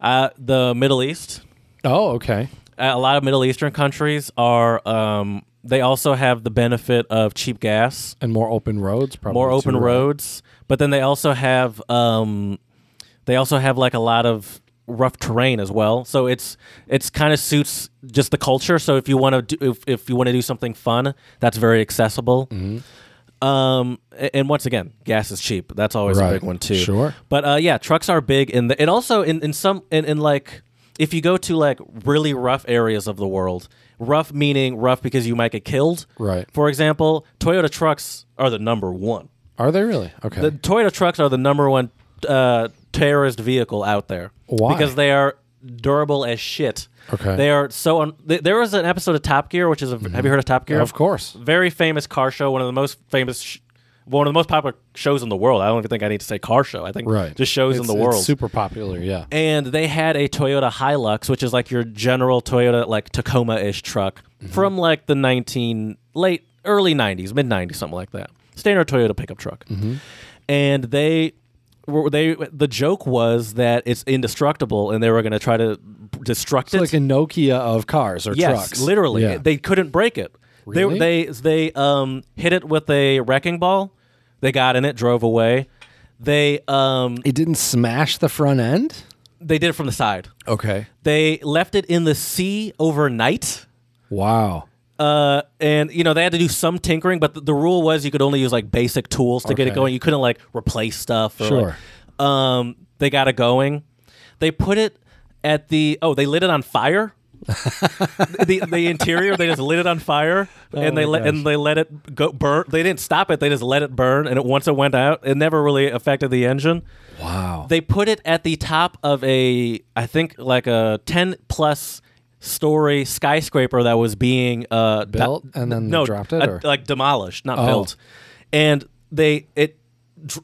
uh, the Middle East Oh, okay. a lot of Middle Eastern countries are um, they also have the benefit of cheap gas And more open roads, probably. more open too, right? roads but then they also have um, they also have like a lot of rough terrain as well so it's it's kind of suits just the culture so if you want to do if, if you want to do something fun that's very accessible Mm-hmm. um and once again gas is cheap that's always Right. a big one too Sure. but uh yeah trucks are big in the and also in in some in, in like if you go to like really rough areas of the world rough meaning rough because you might get killed Right. for example toyota trucks are the number one Are they really? Okay. the Toyota trucks are the number one uh, terrorist vehicle out there Why? because they are durable as shit. Okay. They are so. Un- th- there was an episode of Top Gear, which is a. Have you heard of Top Gear? Of course. Very famous car show. One of the most famous. Sh- one of the most popular shows in the world. I don't even think I need to say car show. I think Right. just shows It's- in the it's world. super popular, yeah. and they had a Toyota Hilux, which is like your general Toyota like Tacoma ish truck Mm-hmm. from like the nineteen late early nineties, mid nineties, something like that. Standard Toyota pickup truck. Mm-hmm. And they were they the joke was that it's indestructible, and they were going to try to destruct It's it. like a Nokia of cars or yes, trucks. literally, Yeah. they couldn't break it. Really? They they they um hit it with a wrecking ball. They got in it, drove away. They um it didn't smash the front end? they did it from the side. Okay. They left it in the sea overnight. Wow. Uh, and you know they had to do some tinkering, but the, the rule was you could only use like basic tools to get it Okay. going. You couldn't like replace stuff. Or, Sure. Like, um, they got it going. They put it at the oh they lit it on fire. The the interior they just lit it on fire and they Oh let gosh. and they let it go burn. They didn't stop it. They just let it burn. And it, once it went out, it never really affected the engine. Wow. They put it at the top of a, I think, like a ten plus story skyscraper that was being uh, Built and then no, dropped it, or- like demolished, not Oh. built. And they it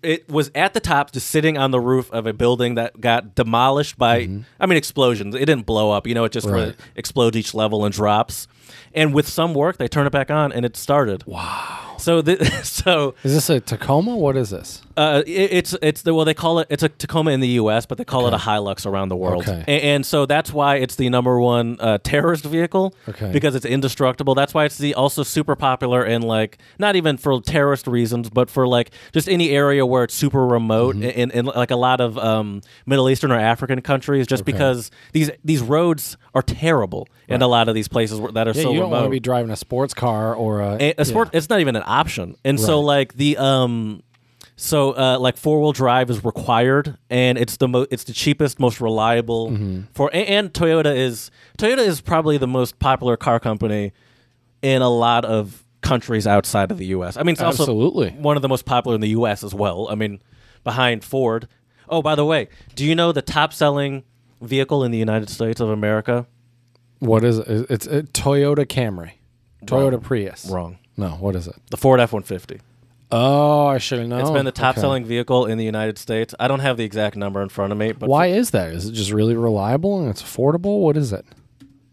it was at the top, just sitting on the roof of a building that got demolished by, I mean, explosions. It didn't blow up, you know. It just Mm-hmm. Right. really explodes each level and drops. And with some work, they turn it back on, and it started. wow. So, the, so Is this a Tacoma? What is this? Uh, it, it's it's the well they call it it's a Tacoma in the U.S. but they call it a Hilux around the world, Okay. A- and, so that's why it's the number one uh, terrorist vehicle Okay. because it's indestructible. That's why it's the also super popular in like not even for terrorist reasons, but for like just any area where it's super remote Mm-hmm. in, in like a lot of um, Middle Eastern or African countries, just because these these roads are terrible in a lot of these places where, that are Yeah, so you don't remote. want to be driving a sports car or a, A, a sport, it's not even an option. And so, like the um, so uh, like four wheel drive is required, and it's the mo- it's the cheapest, most reliable Mm-hmm. for. And, and Toyota is Toyota is probably the most popular car company in a lot of countries outside of the U.S. I mean, it's Absolutely. also one of the most popular in the U.S. as well. I mean, behind Ford. Oh, by the way, do you know the top selling vehicle in the United States of America? What is it? It's a Toyota Camry. Toyota Prius. Wrong. No, what is it? The Ford F one fifty. Oh, I should know. It's been the top selling vehicle in the United States. I don't have the exact number in front of me, but Why is that? Is it just really reliable and it's affordable? What is it?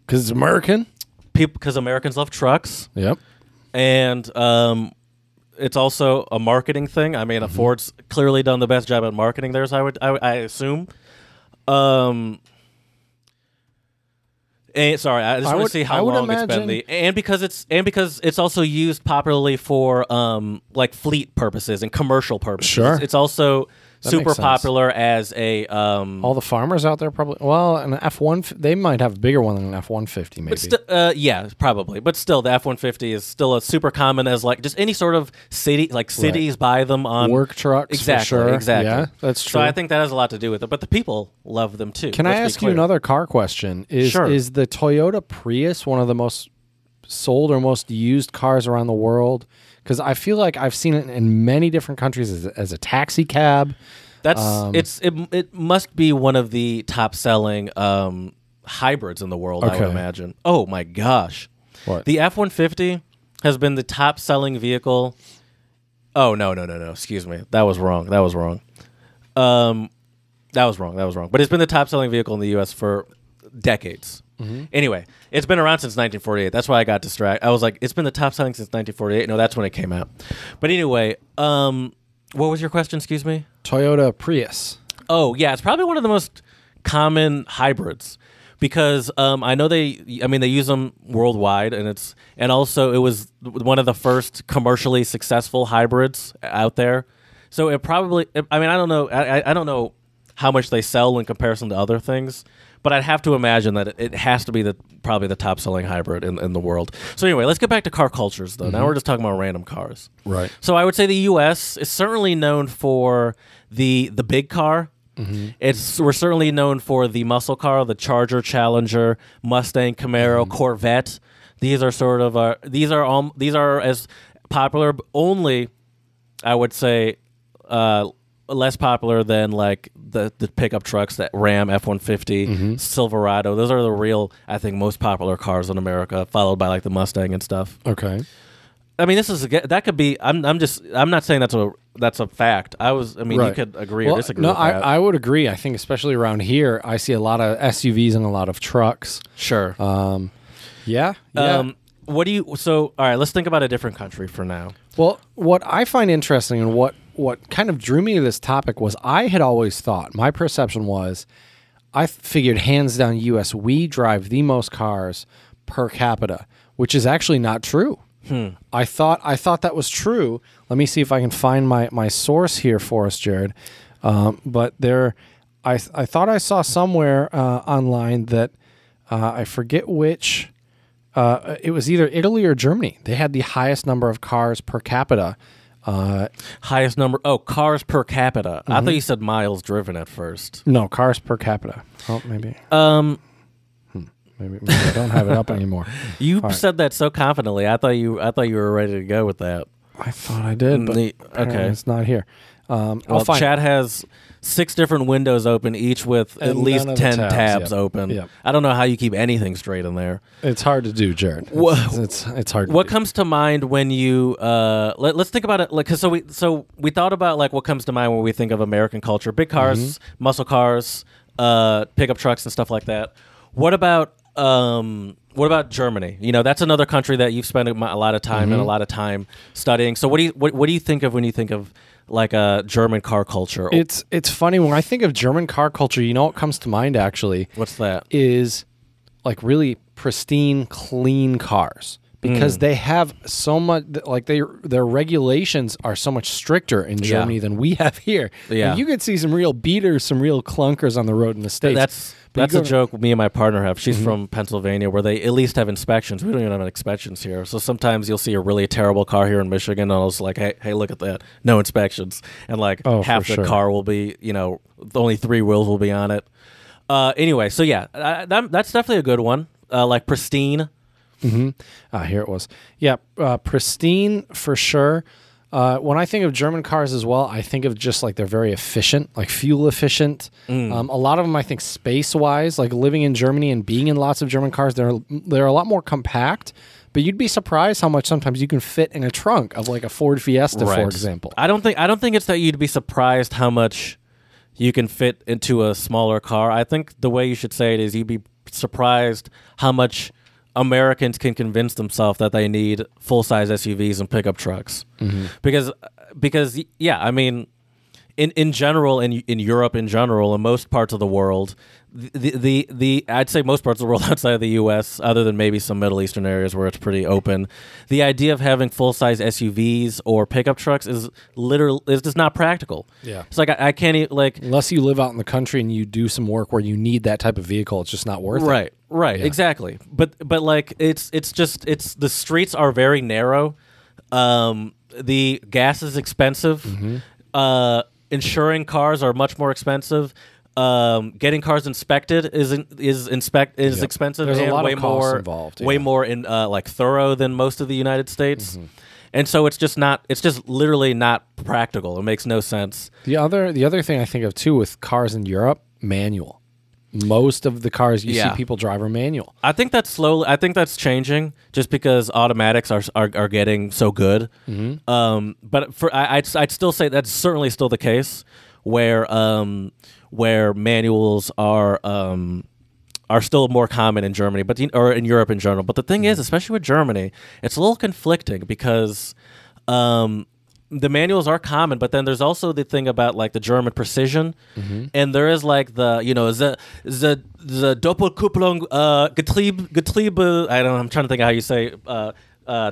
Because it's American. people because Americans love trucks, Yep. and um, it's also a marketing thing. I mean, Mm-hmm. Ford's clearly done the best job at marketing theirs. I would, I, would- I assume. Um. And, sorry, I just I want would- to see I how would long it's been the and because it's and because it's also used popularly for um like fleet purposes and commercial purposes. Super. it's also That super popular as a um All the farmers out there probably. Well, an F one. They might have a bigger one than an F one fifty. Maybe. But still, uh, yeah, probably. But still, the F one fifty is still a super common as like just any sort of city, like cities buy them on Work trucks. for Exactly, sure. exactly. Yeah, that's true. So I think that has a lot to do with it. But the people love them too. Can I ask you another car question? Is Sure. is the Toyota Prius one of the most sold or most used cars around the world? Because I feel like I've seen it in many different countries as, a- as a taxi cab. That's Um, it's it. It must be one of the top selling um, hybrids in the world. I would Okay. imagine. Oh my gosh, What? the F one fifty has been the top selling vehicle. Oh no no no no! Excuse me, that was wrong. That was wrong. Um, that was wrong. That was wrong. But it's been the top selling vehicle in the U.S. for decades. Anyway, it's been around since 1948. That's why I got distracted. I was like, it's been the top selling since 1948. No, that's when it came out. But anyway, um, what was your question? Excuse me. Toyota Prius. Oh yeah, it's probably one of the most common hybrids because um, I know they. I mean, they use them worldwide, and it's and also it was one of the first commercially successful hybrids out there. So it probably. I mean, I don't know. I- I don't know how much they sell in comparison to other things, but I'd have to imagine that it, it has to be the probably the top selling hybrid in, in the world. So anyway, let's get back to car cultures though. Now mm-hmm. we're just talking about random cars. Right. So I would say the U.S. is certainly known for the the big car. Mm-hmm. It's we're certainly known for the muscle car, the Charger, Challenger, Mustang, Camaro, mm-hmm. Corvette. These are sort of our these are all these are as popular. Only, I would say, uh, less popular than like the the pickup trucks that Ram F one fifty, Silverado. Those are the real, I think, most popular cars in America, followed by like the Mustang and stuff. Okay. I mean, this is a, that could be. I'm I'm just I'm not saying that's a that's a fact. I was. I mean, you Right. could agree Well, or disagree. No, with I, that. I would agree. I think especially around here, I see a lot of SUVs and a lot of trucks. sure. Um, yeah. Yeah. Um, what do you? So, all right, let's think about a different country for now. Well, what I find interesting and what what kind of drew me to this topic was I had always thought my perception was I figured hands down US we drive the most cars per capita, which is actually not true. I thought I thought that was true. Let me see if I can find my my source here for us, Jared. Um, but there, I I thought I saw somewhere uh, online that uh, I forget which uh, it was either Italy or Germany. They had the highest number of cars per capita. Uh, Highest number. Oh, cars per capita. I thought you said miles driven at first. no, cars per capita. Oh, maybe, Um, maybe, maybe I don't have it up anymore. you right. said that so confidently. I thought you. I thought you were ready to go with that. I thought I did, but apparently Okay. it's not here. Um, Well, I'll find Chad has six different windows open, each with at least none of the ten tabs, tabs, yep. open. Yep. I don't know how you keep anything straight in there. It's hard to do, Jared. It's, it's, it's hard. To What do. comes to mind when you uh let, us think about it like 'cause so we so we thought about like what comes to mind when we think of American culture big cars Mm-hmm. muscle cars uh pickup trucks and stuff like that what about um what about Germany you know that's another country that you've spent a a lot of time Mm-hmm. and a lot of time studying so what do you what, what do you think of when you think of like a German car culture oh. It's it's funny when I think of German car culture. You know what comes to mind actually what's that is like really pristine, clean cars because hmm. they have so much like they their regulations are so much stricter in Yeah. Germany than we have here. Yeah. Like, you could see some real beaters, some real clunkers on the road in the states. That's that's a to- joke me and my partner have. She's Mm-hmm. from Pennsylvania, where they at least have inspections. We don't even have inspections here. So sometimes you'll see a really terrible car here in Michigan, and I was like, "Hey, hey, look at that! No inspections." And like Oh, half the sure. car will be, you know, only three wheels will be on it. Uh, anyway, so yeah, I, that, that's definitely a good one. Uh, like pristine. Ah, here it was. Yeah, uh, pristine for sure. Uh, when I think of German cars as well, I think of just like they're very efficient, like fuel efficient. Um, a lot of them, I think, space wise, like living in Germany and being in lots of German cars, they're they're a lot more compact. But you'd be surprised how much sometimes you can fit in a trunk of like a Ford Fiesta, for example. I don't think I don't think it's that you'd be surprised how much you can fit into a smaller car. I think the way you should say it is you'd be surprised how much Americans can convince themselves that they need full size SUVs and pickup trucks. Mm-hmm. Because because yeah, I mean in in general in in Europe in general in most parts of the world the, the the I'd say most parts of the world outside of the US other than maybe some Middle Eastern areas where it's pretty open the idea of having full size SUVs or pickup trucks is literal is just not practical Yeah. it's like I, I can't e- like Unless you live out in the country and you do some work where you need that type of vehicle, it's just not worth it. right right Yeah. exactly but but like it's it's just it's the streets are very narrow um the gas is expensive Mm-hmm. uh insuring cars are much more expensive um, getting cars inspected is in, is inspect is Yep. expensive There's a and lot of way costs more involved, way yeah. Mm-hmm. more in uh, like thorough than most of the United States, and so it's just not it's just literally not practical. It makes no sense. The other the other thing I think of too with cars in Europe, manual. Most of the cars you Yeah. see people drive are manual. I think that's slowly. I think that's changing just because automatics are are, are getting so good. Mm-hmm. Um, but for I, I'd I'd still say that's certainly still the case where um where manuals are um are still more common in Germany, but the, or in Europe in general. But the thing is, especially with Germany, it's a little conflicting because um, the manuals are common, but then there's also the thing about like the German precision, and there is like the you know the the the Doppelkupplung uh, Getriebe Getriebe. I don't know. I'm trying to think of how you say. Uh, uh,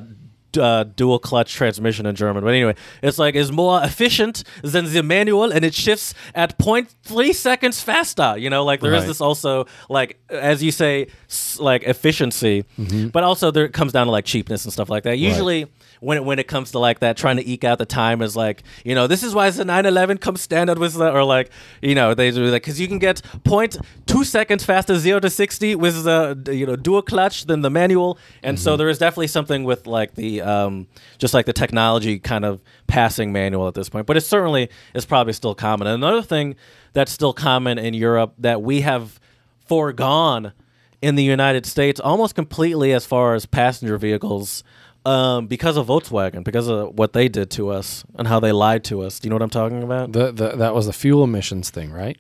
uh, dual clutch transmission in German, but anyway, it's like is more efficient than the manual, and it shifts at 0.3 seconds faster. You know, like there is Right. this also like as you say, s- like efficiency, but also there it comes down to like cheapness and stuff like that. Usually, when it, when it comes to like that trying to eke out the time is like you know this is why it's the 911 comes standard with the or like you know they do like because you can get point two seconds faster zero to 60 with the you know dual clutch than the manual. And so there is definitely something with like the um just like the technology kind of passing manual at this point. But it certainly is probably still common. And another thing that's still common in Europe that we have foregone in the United States almost completely as far as passenger vehicles um, because of Volkswagen, because of what they did to us and how they lied to us. Do you know what I'm talking about? The, the that was the fuel emissions thing, right?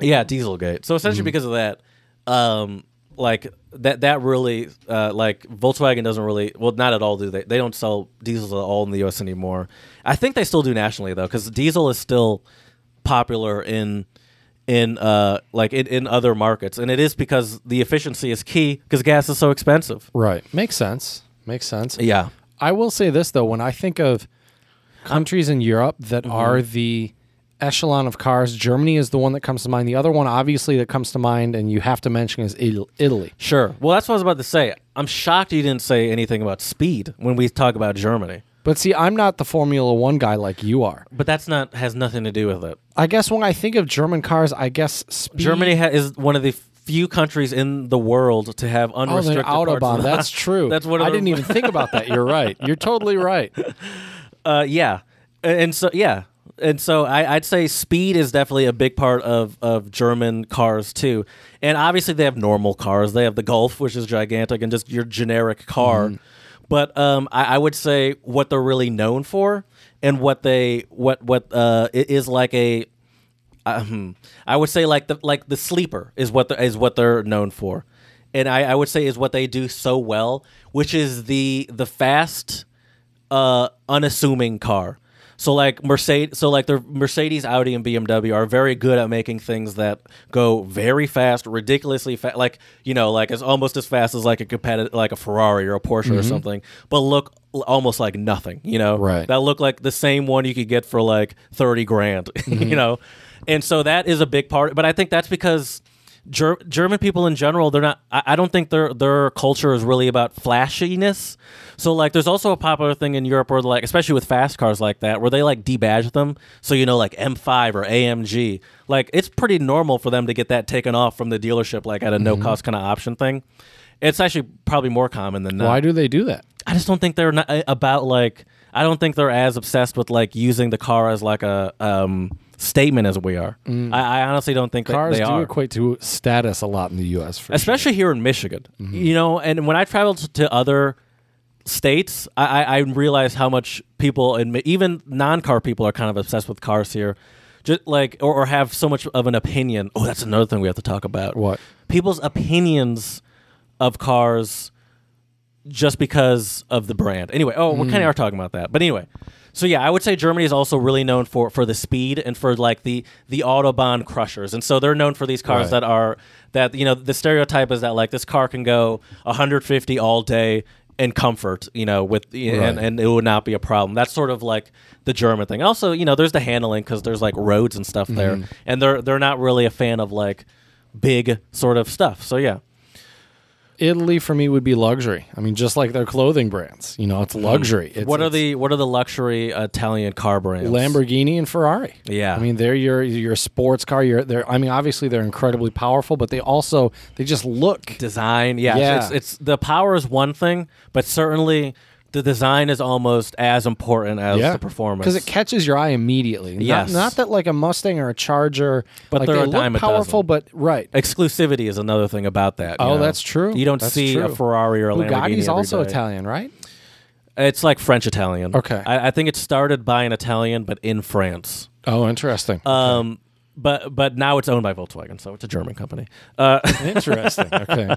Yeah, Dieselgate. So essentially, because of that, um, like that that really uh, like Volkswagen doesn't really well not at all do they they don't sell diesels at all in the U.S. anymore. I think they still do nationally though because diesel is still popular in in uh like in, in other markets and it is because the efficiency is key because gas is so expensive. Right. Makes sense. Makes sense. Yeah. I will say this though, when I think of countries in Europe that mm-hmm. are the echelon of cars, Germany is the one that comes to mind. The other one, obviously, that comes to mind, and you have to mention is Ital- Italy. Sure. Well, that's what I was about to say. I'm shocked you didn't say anything about speed when we talk about Germany. But see, I'm not the Formula One guy like you are. But that's not has nothing to do with it. I guess when I think of German cars, I guess speed. Germany ha- is one of the few countries in the world to have Oh, unrestricted of autobahn. That's true. That's what I didn't even think about that. You're right. You're totally right. Uh, yeah, and so yeah, and so I, I'd say speed is definitely a big part of of German cars too. And obviously they have normal cars. They have the Golf, which is gigantic, and just your generic car. But um, I, I would say what they're really known for, and what they what what uh it is like a um, I would say like the like the sleeper is what the, is what they're known for, and I, I would say is what they do so well, which is the the fast, uh, unassuming car. So like Mercedes, so like the Mercedes, Audi, and BMW are very good at making things that go very fast, ridiculously fast, like you know, like as almost as fast as like a competitive, like a Ferrari or a Porsche or something, but look almost like nothing. You know, Right. That look like the same one you could get for like thirty grand. you know, and so that is a big part. But I think that's because. Ger- German people in general, they're not. I, I don't think their their culture is really about flashiness. So like, there's also a popular thing in Europe where like, especially with fast cars like that, where they like debadge them. So you know, like M5 or AMG, like it's pretty normal for them to get that taken off from the dealership, like at a no cost kind of option thing. It's actually probably more common than that. Why do they do that? I just don't think they're not uh, about like. I don't think they're as obsessed with like using the car as like a um, statement as we are. Mm. I, I honestly don't think that Cars they do are equate to status a lot in the U.S. For especially here in Michigan. Mm-hmm. You know, and when I traveled to other states, I, I, I realized how much people and even non-car people are kind of obsessed with cars here, just like or, or have so much of an opinion. Oh, that's another thing we have to talk about. What? people's opinions of cars just because of the brand. Anyway, oh, we kind of mm. are talking about that, but anyway. So yeah, I would say Germany is also really known for for the speed and for like the the autobahn crushers, and so they're known for these cars Right. that are that you know the stereotype is that like this car can go 150 all day in comfort, you know, with and, Right. and it would not be a problem. That's sort of like the German thing. Also, you know, there's the handling because there's like roads and stuff there, mm-hmm. and they're they're not really a fan of like big sort of stuff. So yeah. Italy for me would be luxury. I mean, just like their clothing brands. You know, it's hmm. luxury. It's, what are the what are the luxury Italian car brands? Lamborghini and Ferrari? Yeah. I mean, they're your your sports car. You're they're. I mean, obviously they're incredibly powerful, but they also they just look. design. Yeah, Yeah. It's, it's the power is one thing, but certainly the design is almost as important as the performance. because it catches your eye immediately. Not, Yes. not that like a Mustang or a Charger, But like they're they a look dime a powerful, dozen. but right. Exclusivity is another thing about that. you Oh, know? that's true. You don't That's see a true. Ferrari or a Lamborghini. Bugatti's every also day. Italian, right? It's like French Italian. Okay. I, I think it started by an Italian, but in France. Oh, interesting. Um, but but now it's owned by Volkswagen, so it's a German company. Uh, interesting. Okay.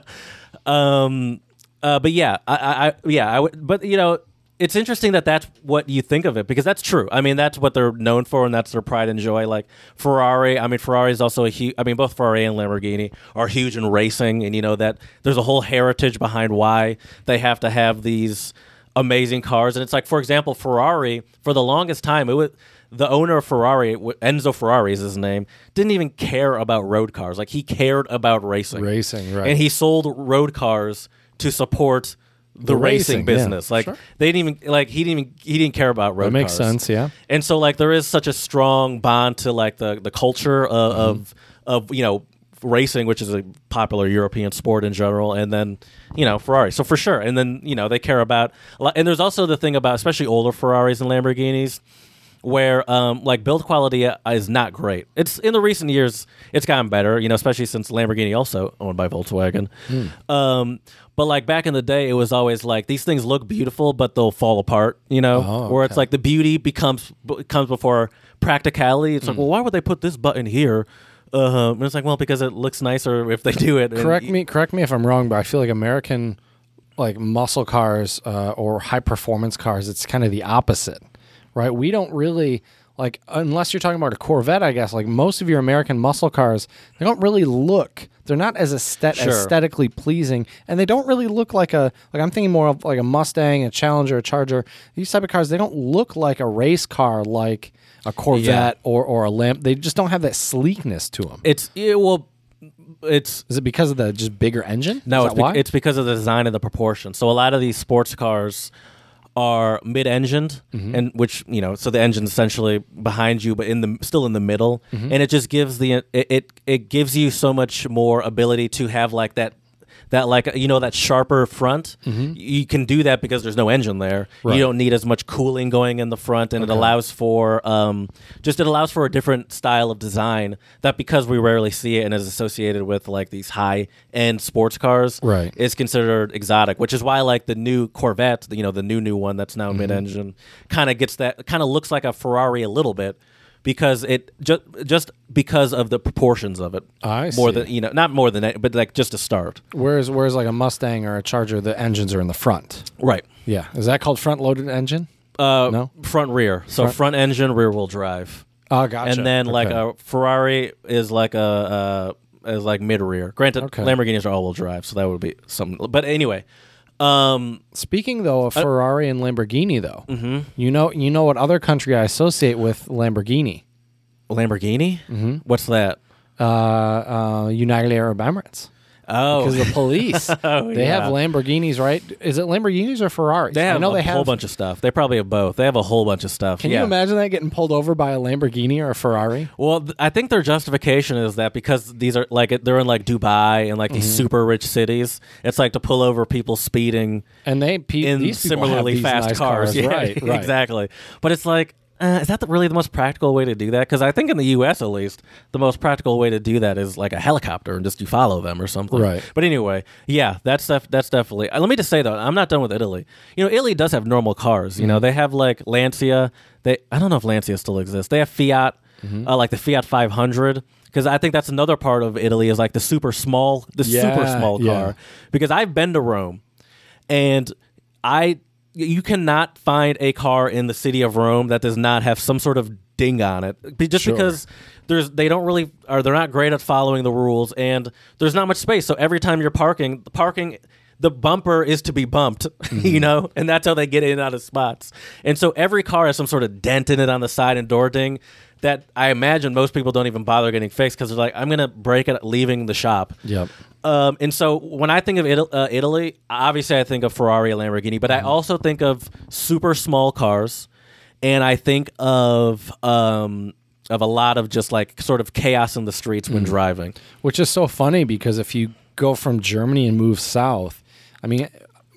um, uh, but yeah, I, I, I yeah, I would. But you know, it's interesting that that's what you think of it because that's true. I mean, that's what they're known for, and that's their pride and joy. Like Ferrari. I mean, Ferrari is also a huge. I mean, both Ferrari and Lamborghini are huge in racing, and you know that there's a whole heritage behind why they have to have these amazing cars. And it's like, for example, Ferrari for the longest time, it was. The owner of Ferrari, Enzo Ferrari is his name, didn't even care about road cars. Like he cared about racing. Racing, right. And he sold road cars to support the, racing, racing, yeah. business. Like Sure. they didn't even like he didn't even he didn't care about road That makes cars. sense, yeah. And so like there is such a strong bond to like the the culture of Mm-hmm. of, of you know racing, which is a popular European sport in general, and then you know Ferrari. So for sure, and then you know they care about. a And there's also the thing about especially older Ferraris and Lamborghinis. Where um, like build quality is not great. It's in the recent years it's gotten better, you know, especially since Lamborghini also owned by Volkswagen. Hmm. Um, but like back in the day, it was always like these things look beautiful, but they'll fall apart. You know, Oh, where it's like the beauty becomes b- comes before practicality. It's Hmm. like, well, why would they put this button here? Uh, and it's like, well, because it looks nicer if they do it. Correct y- me correct me if i'm wrong but i feel like american like muscle cars uh, or high performance cars it's kind of the opposite right we don't really like unless you're talking about a corvette i guess like most of your american muscle cars they don't really look they're not as aesthet- Sure. aesthetically pleasing and they don't really look like a like i'm thinking more of like a mustang a challenger a charger these type of cars they don't look like a race car like a corvette or, or a lamp they just don't have that sleekness to them It's it, well, it's is it because of the just bigger engine No, it's, be- why? it's because of the design and the proportion. So a lot of these sports cars are mid-engined, Mm-hmm. and which you know, so the engine's essentially behind you, but in the still in the middle, Mm-hmm. and it just gives the it, it it gives you so much more ability to have like that. That like you know that sharper front, you can do that because there's no engine there. Mm-hmm. Right. You don't need as much cooling going in the front, and it allows for um, just it allows for a different style of design. That because we rarely see it and is associated with like these high end sports cars, Right. is considered exotic, which is why like the new Corvette, you know, the new new one that's Mm-hmm. now mid-engine, kind of gets that kind of looks like a Ferrari a little bit because it just just because of the proportions of it. I more see. than you know, not more than that, but like just a start. Whereas, whereas like a Mustang or a Charger, the engines are in the front. Right. Yeah, is that called front-loaded engine? Uh, No? front rear. So Front- front, engine, rear wheel drive. Oh, gotcha. And then like a Ferrari is like a uh, is like mid rear. Granted, Okay. Lamborghinis are all wheel drive, so that would be something. But anyway, um, Speaking though of Ferrari and Lamborghini, though, mm-hmm. you know, you know what other country I associate with Lamborghini? Lamborghini. Mm-hmm. What's that? Uh, uh, United Arab Emirates. Oh, Because the police, Oh, they have. Lamborghinis, right? Is it Lamborghinis or Ferraris? they have I know a they whole have. bunch of stuff. They probably have both. They have a whole bunch of stuff. Can yeah. you imagine that getting pulled over by a Lamborghini or a Ferrari? Well, th- I think their justification is that because these are like they're in like Dubai and like these Mm-hmm. super rich cities, it's like to pull over people speeding And they pe- in these similarly these fast nice cars. Yeah, right? Right. exactly. But it's like, uh, is that the, really the most practical way to do that? Because I think in the U.S. at least, the most practical way to do that is like a helicopter and just you follow them or something. Right. But anyway, yeah, that's def- that's definitely. Uh, let me just say though, I'm not done with Italy. You know, Italy does have normal cars. You Mm-hmm. know, they have like Lancia. They I don't know if Lancia still exists. They have Fiat, Mm-hmm. uh, like the Fiat 500. Because I think that's another part of Italy is like the super small, the super Yeah, small yeah. car. Because I've been to Rome, and I you cannot find a car in the city of Rome that does not have some sort of ding on it. Just Sure. because there's they don't really or they're not great at following the rules and there's not much space. So every time you're parking the parking the bumper is to be bumped mm-hmm. you know? And that's how they get in and out of spots. And so every car has some sort of dent in it on the side and door ding that I imagine most people don't even bother getting fixed because they're like I'm gonna break it leaving the shop Yep. um, and so when I think of Italy, uh, Italy, obviously I think of Ferrari and Lamborghini, but I also think of super small cars, and I think of um, of a lot of just like sort of chaos in the streets when driving. Which is so funny because if you go from Germany and move south, I mean,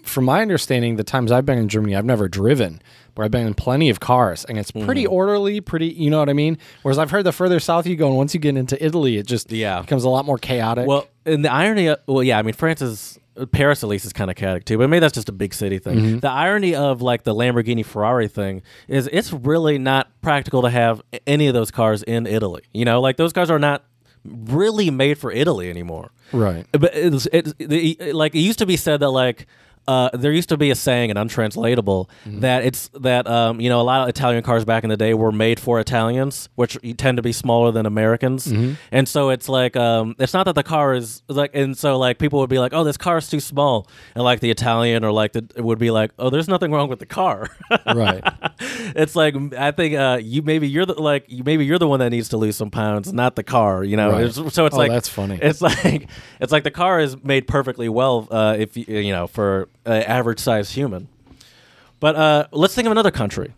from my understanding, the times I've been in Germany, I've never driven, but I've been in plenty of cars, and it's pretty Mm-hmm. orderly, pretty, you know what I mean? Whereas I've heard the further south you go, and once you get into Italy, it just Yeah. becomes a lot more chaotic. Well, and the irony, of, well, yeah, I mean France is. Uh, Paris at least is kind of chaotic too, but maybe that's just a big city thing. Mm-hmm. The irony of like the Lamborghini Ferrari thing is it's really not practical to have any of those cars in Italy. You know, like those cars are not really made for Italy anymore. right. but it's, it's the, like it used to be said that like uh, there used to be a saying and untranslatable that it's that um, you know a lot of Italian cars back in the day were made for Italians, which tend to be smaller than Americans, and so it's like um, it's not that the car is like, and so like people would be like, oh, this car is too small, and like the Italian or like the it would be like, oh, there's nothing wrong with the car. right. it's like I think uh, you maybe you're the like you, maybe you're the one that needs to lose some pounds, not the car. You know, Right. It's- so it's Oh, like that's funny. It's like it's like the car is made perfectly well uh, if you you know for uh, average sized human. But uh, let's think of another country.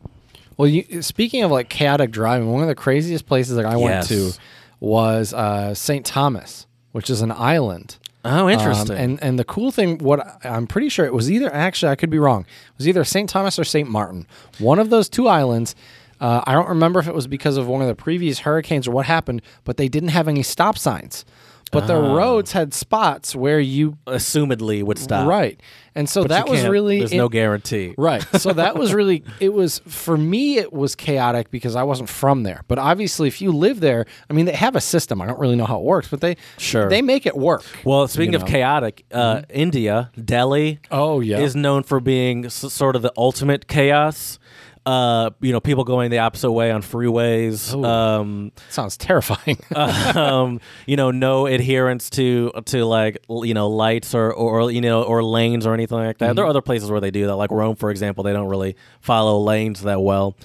Well, you, speaking of like chaotic driving, one of the craziest places that I went to was uh, St. Thomas, which is an island. Oh, Um, interesting. and and the cool thing, what I- I'm pretty sure it was either actually I could be wrong. It was either St. Thomas or St. Martin. One of those two islands. Uh, I don't remember if it was because of one of the previous hurricanes or what happened, but they didn't have any stop signs. But the Ah. roads had spots where you Assumedly would stop. right, and so But that you was can't- really There's in- no guarantee. Right. So that was really it was for me it was chaotic because I wasn't from there. But obviously if you live there, I mean they have a system. I don't really know how it works, but they Sure. they make it work. Well, speaking of? Mm-hmm. chaotic, uh, India, Delhi, Oh, yeah. is known for being s- sort of the ultimate chaos. Uh, you know, people going the opposite way on freeways. Um, Sounds terrifying. um, you know, no adherence to to like you know lights or or you know or lanes or anything like that. Mm-hmm. There are other places where they do that, like Rome, for example. They don't really follow lanes that well.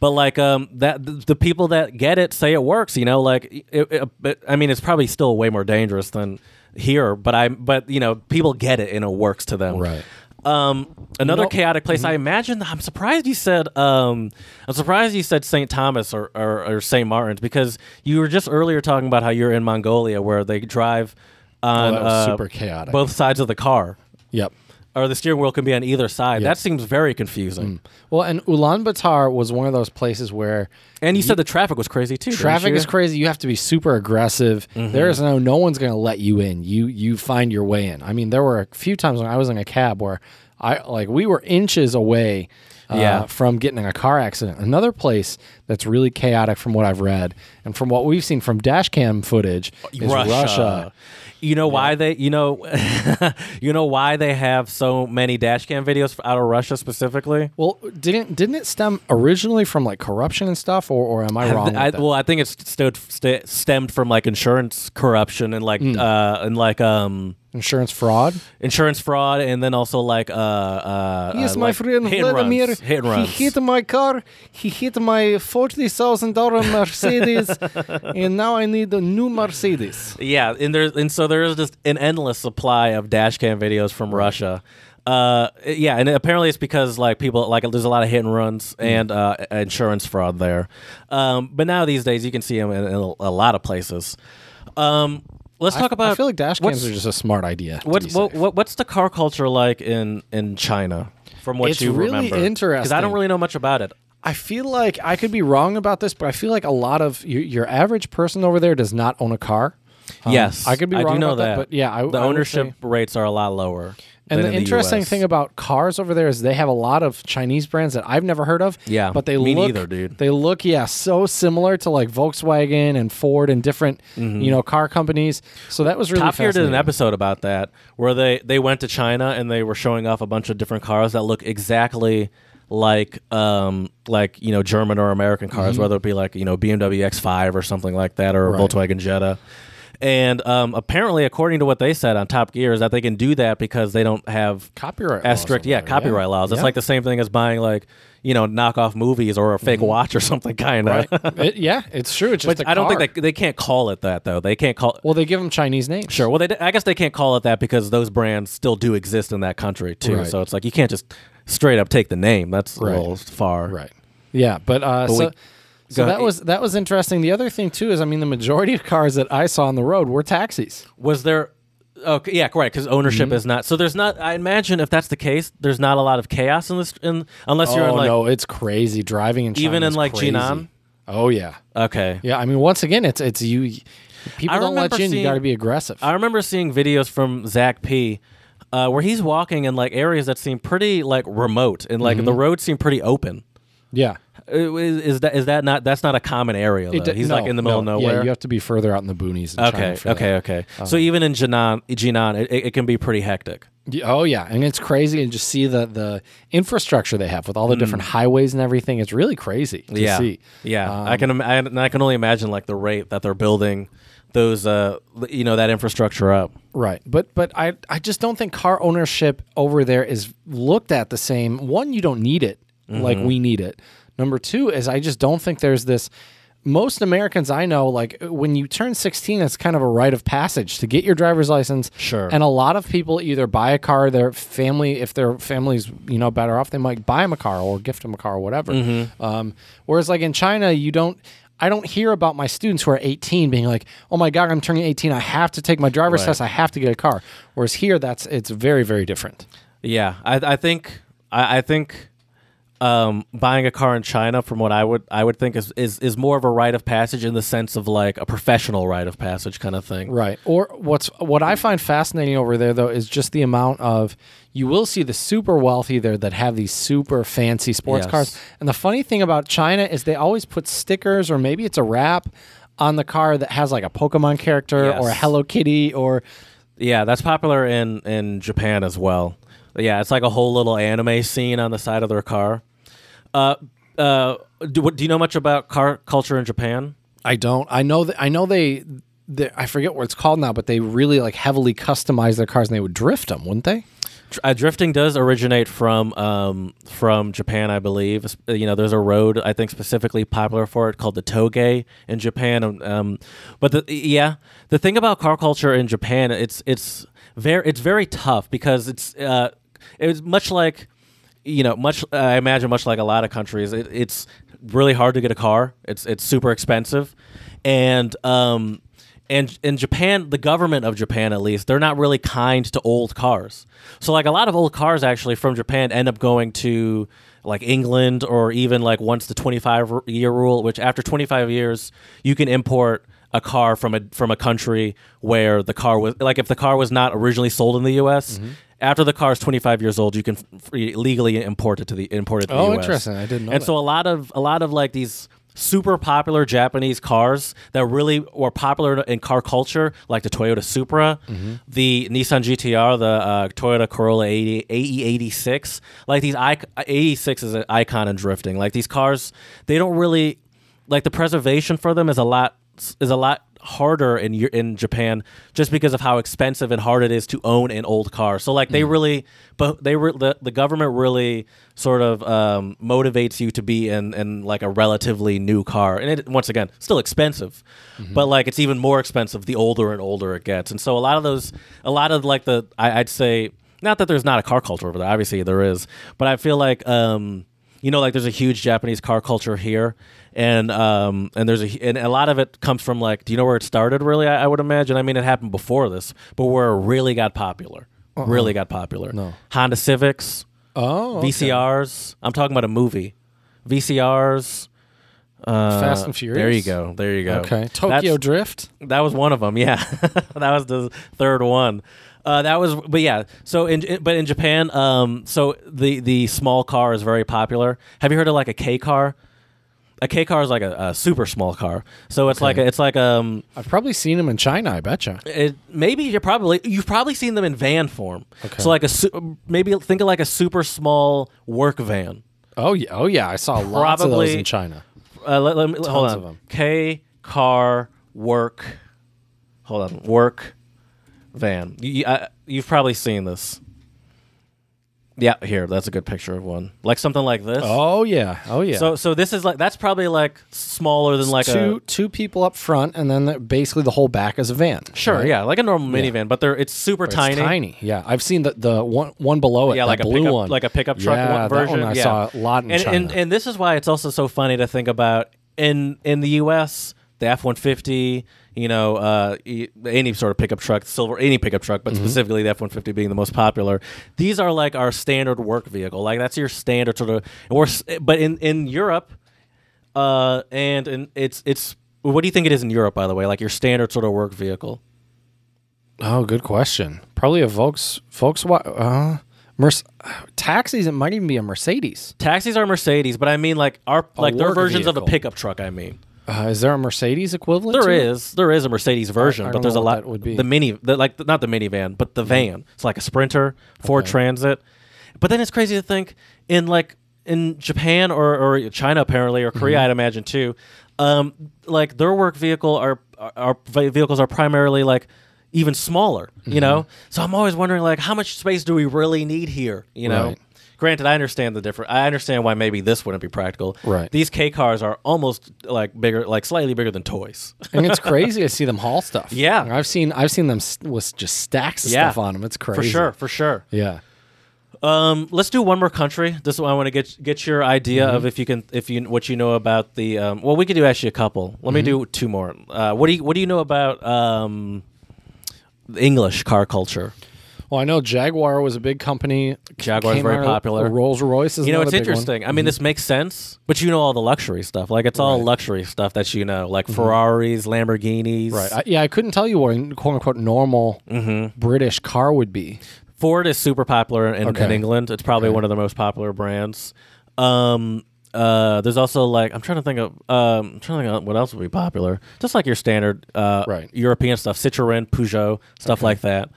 But like um that the, the people that get it say it works. You know, like it, it, it- I mean, it's probably still way more dangerous than here. But I but you know people get it and it works to them. Right. Um, another mm-hmm. chaotic place. I imagine. I'm surprised you said. Um, I'm surprised you said St. Thomas or, or, or St. Martin's because you were just earlier talking about how you're in Mongolia where they drive on Oh, uh, super chaotic. both sides of the car, yep. Or the steering wheel can be on either side. That seems very confusing. Well, and Ulaanbaatar was one of those places where And you said the traffic was crazy too. traffic is crazy. You have to be super aggressive. Mm-hmm. There is no no one's going to let you in. You you find your way in. I mean, there were a few times when I was in a cab where I like we were inches away uh, Yeah. from getting in a car accident. Another place that's really chaotic from what I've read and from what we've seen from dash cam footage is Russia. You know why they? You know, you know why they have so many dash cam videos out of Russia specifically. Well, didn't didn't it stem originally from like corruption and stuff, or, or am I wrong? I, that? well, I think it's stood, st- stemmed from like insurance corruption and like Hmm. uh and like um Insurance fraud. insurance fraud and then also like uh uh Yes, uh, my like friend hit Vladimir. runs, hit runs. He hit my car. He hit my forty thousand dollar Mercedes, and now I need a new Mercedes. yeah, and there's and so there is just an endless supply of dash cam videos from Russia. Uh, yeah, and apparently it's because like people like there's a lot of hit and runs Hmm. and uh, insurance fraud there. Um, but now these days you can see them in, in a lot of places. Um, let's talk I, about. I feel like dash cams are just a smart idea. to What's what, what, what's the car culture like in in China? From what It's you really remember, because I don't really know much about it. I feel like I could be wrong about this, but I feel like a lot of your, your average person over there does not own a car. Um, yes, I could be wrong I do know about that, that. but yeah, I, the I ownership rates are a lot lower. And the in interesting US. thing about cars over there is they have a lot of Chinese brands that I've never heard of. Yeah, but they me look neither, dude. They look yeah so similar to like Volkswagen and Ford and different you know car companies. So that was really Mm-hmm. Top Gear did an episode about that where they they went to China and they were showing off a bunch of different cars that look exactly like um like you know German or American cars, whether it be like you know BMW X5 or something like that or a Mm-hmm. Right. Volkswagen Jetta. And um, apparently, according to what they said on Top Gear, is that they can do that because they don't have Copyright as strict, yeah, copyright yeah. laws. It's Yeah. like the same thing as buying like you know knockoff movies or a fake watch or something kind of. Mm-hmm. Right? It- yeah, it's true. It's just But I don't think they they can't call it that though. They can't call. Well, they give them Chinese names. Sure. Well, they, I guess they can't call it that because those brands still do exist in that country too. Right. So it's like you can't just straight up take the name. That's Right. a little far. Right. Yeah, but, uh, But so, we- so that was that was interesting. The other thing too is, I mean, the majority of cars that I saw on the road were taxis. Was there? Okay, yeah, correct. Because ownership Mm-hmm. is not. So there's not. I imagine if that's the case, there's not a lot of chaos in this. In unless you're oh in like no, it's crazy driving in China Even in, is like, crazy. Jinan? Oh yeah, okay. yeah. I mean, once again, it's it's you. People I don't let remember you in. You seeing- got to be aggressive. I remember seeing videos from Zach P. Uh, where he's walking in like areas that seem pretty like remote and like Mm-hmm. the roads seem pretty open. yeah, Is, is that is that not that's not a common area? Though. d- he's no, like in the middle no. of nowhere. Yeah, you have to be further out in the boonies. In Okay, China okay, that. okay. so even in Jinan, Jinan, it, it can be pretty hectic. Oh yeah, and it's crazy and just see the the infrastructure they have with all the different highways and everything. It's really crazy to Mm. yeah, see. yeah. Um, I can, I, and I can only imagine like the rate that they're building those, uh, you know, that infrastructure up. Right. But but I I just don't think car ownership over there is looked at the same. One, you don't need it like Mm-hmm. we need it. Number two is I just don't think there's this most Americans I know, like when you turn 16, it's kind of a rite of passage to get your driver's license. Sure. And a lot of people either buy a car, their family, if their family's you know better off, they might buy them a car or gift them a car or whatever. Mm-hmm. Um, whereas like in China, you don't. I don't hear about my students who are 18 being like, "Oh my god, I'm turning 18. I have to take my driver's Right. test. I have to get a car." Whereas here, that's it's very very different. Yeah, I, I think I, I think um, buying a car in China, from what I would I would think is, is is more of a rite of passage in the sense of like a professional rite of passage kind of thing. Right. Or what's what I find fascinating over there though is just the amount of you will see the super wealthy there that have these super fancy sports Yes. cars. And the funny thing about China is they always put stickers or maybe it's a wrap on the car that has like a Pokemon character or a Hello Kitty or Yeah, that's popular in in Japan as well. Yeah, it's like a whole little anime scene on the side of their car. Uh, uh, do, what- do you know much about car culture in Japan? I don't. I know that I know they, they I forget what it's called now, but they really like heavily customize their cars and they would drift them, wouldn't they? Uh, drifting does originate from um, from Japan, I believe. You know, there's a road I think specifically popular for it called the touge in Japan. Um, Um, but the, yeah, the thing about car culture in Japan, it's it's very it's very tough because it's uh, it's much like you know much I imagine much like a lot of countries. It, it's really hard to get a car. It's it's super expensive, and um, and in Japan, the government of Japan, at least, they're not really kind to old cars. So, like a lot of old cars, actually from Japan, end up going to like England or even like once the twenty five year rule, which after twenty five years, you can import a car from a from a country where the car was like if the car was not originally sold in the U.S. Mm-hmm. After the car is 25 years old, you can f- legally import it to the import it to Oh, the US. interesting. I didn't know And that. so a lot of a lot of like these super popular Japanese cars that really were popular in car culture, like the Toyota Supra, Mm-hmm. the Nissan GTR, the uh, Toyota Corolla 80, AE86. Like these, ic- 86 is an icon in drifting. Like these cars, they don't really like the preservation for them is a lot is a lot harder in in Japan just because of how expensive and hard it is to own an old car. So like Mm. they really, but they re- the the government really sort of um, motivates you to be in in like a relatively new car, and it once again still expensive, Mm-hmm. but like it's even more expensive the older and older it gets. And so a lot of those, a lot of like the I, I'd say not that there's not a car culture over there. Obviously there is, but I feel like. um you know, like there's a huge Japanese car culture here, and um, and there's a and a lot of it comes from like, do you know where it started? Really, I, I would imagine. I mean, it happened before this, but where it really got popular, really got popular. Uh-uh. No. Honda Civics, Oh, okay. VCRs. I'm talking about a movie, VCRs. Uh, Fast and Furious. There you go. There you go. Okay, Tokyo That's- Drift. that was one of them. Yeah, that was the third one. Uh, that was, but yeah. So in, in- but in Japan, um, so the the small car is very popular. Have you heard of like a K car? A K car is like a, a super small car. So it's like a, it's like um, I've probably seen them in China. I betcha. it, maybe you're probably you've probably seen them in van form. Okay. So like a su- maybe think of like a super small work van. Oh yeah, oh yeah. I saw lots of those Probably- in China. Uh, let, let me hold Tons on. of 'em. K car work. Hold on. Work van. You, I, you've probably seen this. Yeah, here. That's a good picture of one. Like something like this. Oh yeah, oh yeah. So so this is like that's probably like smaller than like two a two people up front, and then the- basically the whole back is a van. sure right? yeah like a normal minivan, but they're it's super But tiny. It's tiny. Yeah, I've seen the the one one below it. Yeah, like a blue pickup, one, like a pickup truck yeah, one version. That one I yeah. saw a lot in and, China. And, and this is why it's also so funny to think about in in the U.S. the F one fifty, you know, uh, any sort of pickup truck, silver, any pickup truck, but specifically the F one fifty being the most popular. These are like our standard work vehicle. Like that's your standard sort of. And but in in Europe, uh, and and it's it's. What do you think it is in Europe, by the way? Like your standard sort of work vehicle. oh, good question. Probably a Volks Volkswagen. Uh, Merc- taxis. It might even be a Mercedes. Taxis are Mercedes, but I mean like our like their versions of a pickup truck. I mean. Uh, is there a Mercedes equivalent? There is, there is a Mercedes version, I but there's a lot. would be. The mini, the, like the, not the minivan, but the van. It's like a Sprinter, Ford Transit. But then it's crazy to think in like in Japan or, or China apparently or Korea, Mm-hmm. I'd imagine too. Um, like their work vehicle are, are, are vehicles are primarily like even smaller. Mm-hmm. You know, so I'm always wondering like how much space do we really need here? You know. Right. Granted, I understand the different. I understand why maybe this wouldn't be practical. Right. These K cars are almost like bigger, like slightly bigger than toys. and it's crazy to see them haul stuff. Yeah. I've seen I've seen them with just stacks of Yeah. stuff on them. It's crazy for sure, for sure. Yeah. Um, let's do one more country. This is why I want to get get your idea Mm-hmm. of if you can, if you what you know about the. Um, well, we could do actually a couple. Let me Mm-hmm. do two more. Uh, what do you What do you know about um, English car culture? Well, I know Jaguar was a big company. Jaguar's Came very out- popular. Rolls Royce is You know, it's big one. interesting. I mean, this makes sense, but you know all the luxury stuff. Like it's all Right. luxury stuff that you know, like Ferraris, Lamborghinis. Mm-hmm. Right. I, yeah, I couldn't tell you what a quote unquote normal Mm-hmm. British car would be. Ford is super popular in, in England. It's probably Okay. one of the most popular brands. Um, uh, there's also like I'm trying to think of um, I'm trying to think of what else would be popular. Just like your standard uh, Right. European stuff, Citroen, Peugeot, stuff like that.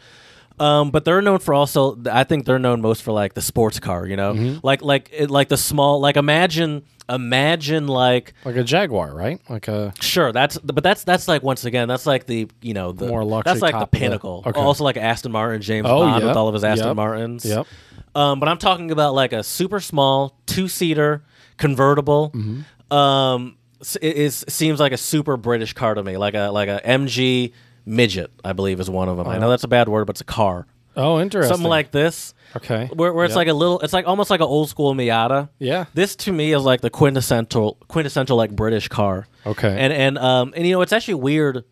Um, but they're known for also. I think they're known most for like the sports car. You know, Mm-hmm. like like it, like the small. Like imagine imagine like Like a Jaguar, right? Like a Sure, that's but that's that's like once again that's like the you know the More luxury That's like the of the- pinnacle. okay. Also like Aston Martin, James Oh, Bond yep, with all of his Aston yep, Martins. Yep. Um, but I'm talking about like a super small two seater convertible. Mm-hmm. Um, it is seems like a super British car to me, like a like a MG midget, I believe is one of them. I know that's a bad word, but it's a car. Oh, interesting. Something like this. okay. Where, where it's Yep. like a little, it's like almost like an old school Miata. Yeah. This to me is like the quintessential, quintessential like British car. Okay. And and um and you know it's actually weird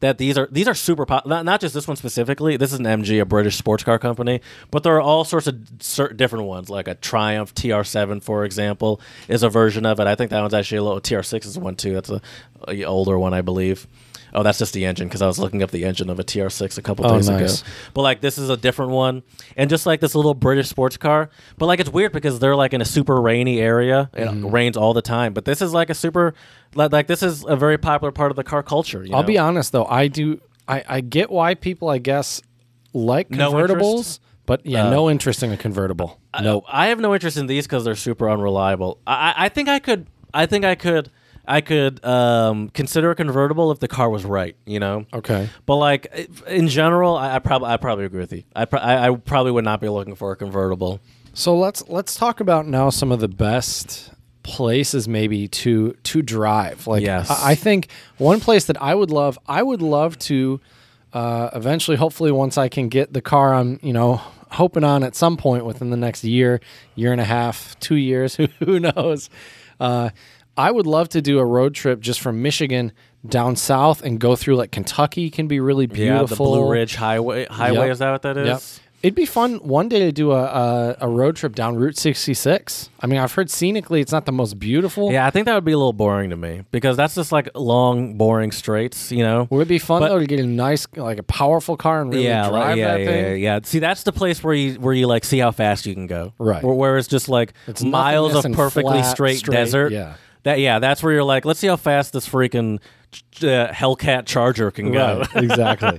that these are these are super pop. Not, not just this one specifically. This is an MG, a British sports car company, but there are all sorts of cer- different ones. Like a Triumph TR7, for example, is a version of it. I think that one's actually a little TR6 is one too. That's a, a older one, I believe. Oh, that's just the engine because I was looking up the engine of a TR6 a couple Oh, days nice. ago. But like this is a different one, and just like this little British sports car. But like it's weird because they're like in a super rainy area. and. It rains all the time. But this is like a super like, like this is a very popular part of the car culture. You I'll know? be honest though, I do I, I get why people I guess like convertibles, interest? but yeah, Uh, no interest in a convertible. No, I have no interest in these because they're super unreliable. I- I think I could. I think I could. I could um, consider a convertible if the car was right. You know. Okay. But like in general, I, I probably I probably agree with you. I, pro- I I probably would not be looking for a convertible. So let's let's talk about now some of the best places maybe to to drive. Like Yes. I, I think one place that I would love, I would love to uh, eventually, hopefully, once I can get the car I'm you know hoping on at some point within the next year, year and a half, two years, who, who knows. Uh, I would love to do a road trip just from Michigan down south and go through like Kentucky can be really beautiful. Yeah, the Blue Ridge Highway. Highway Yep. is that what that is? Yep. It'd be fun one day to do a, a a road trip down Route 66. I mean, I've heard scenically it's not the most beautiful. Yeah, I think that would be a little boring to me because that's just like long, boring straights. You know. Would it be fun But- though to get a nice, like a powerful car and really yeah, drive like, yeah, that yeah, thing? yeah, yeah. See, that's the place where you where you like see how fast you can go. Right. Where, where it's just like It's miles of perfectly flat, straight, straight, desert. yeah. That yeah, that's where you're like, let's see how fast this freaking uh, Hellcat Charger can go. Right, exactly.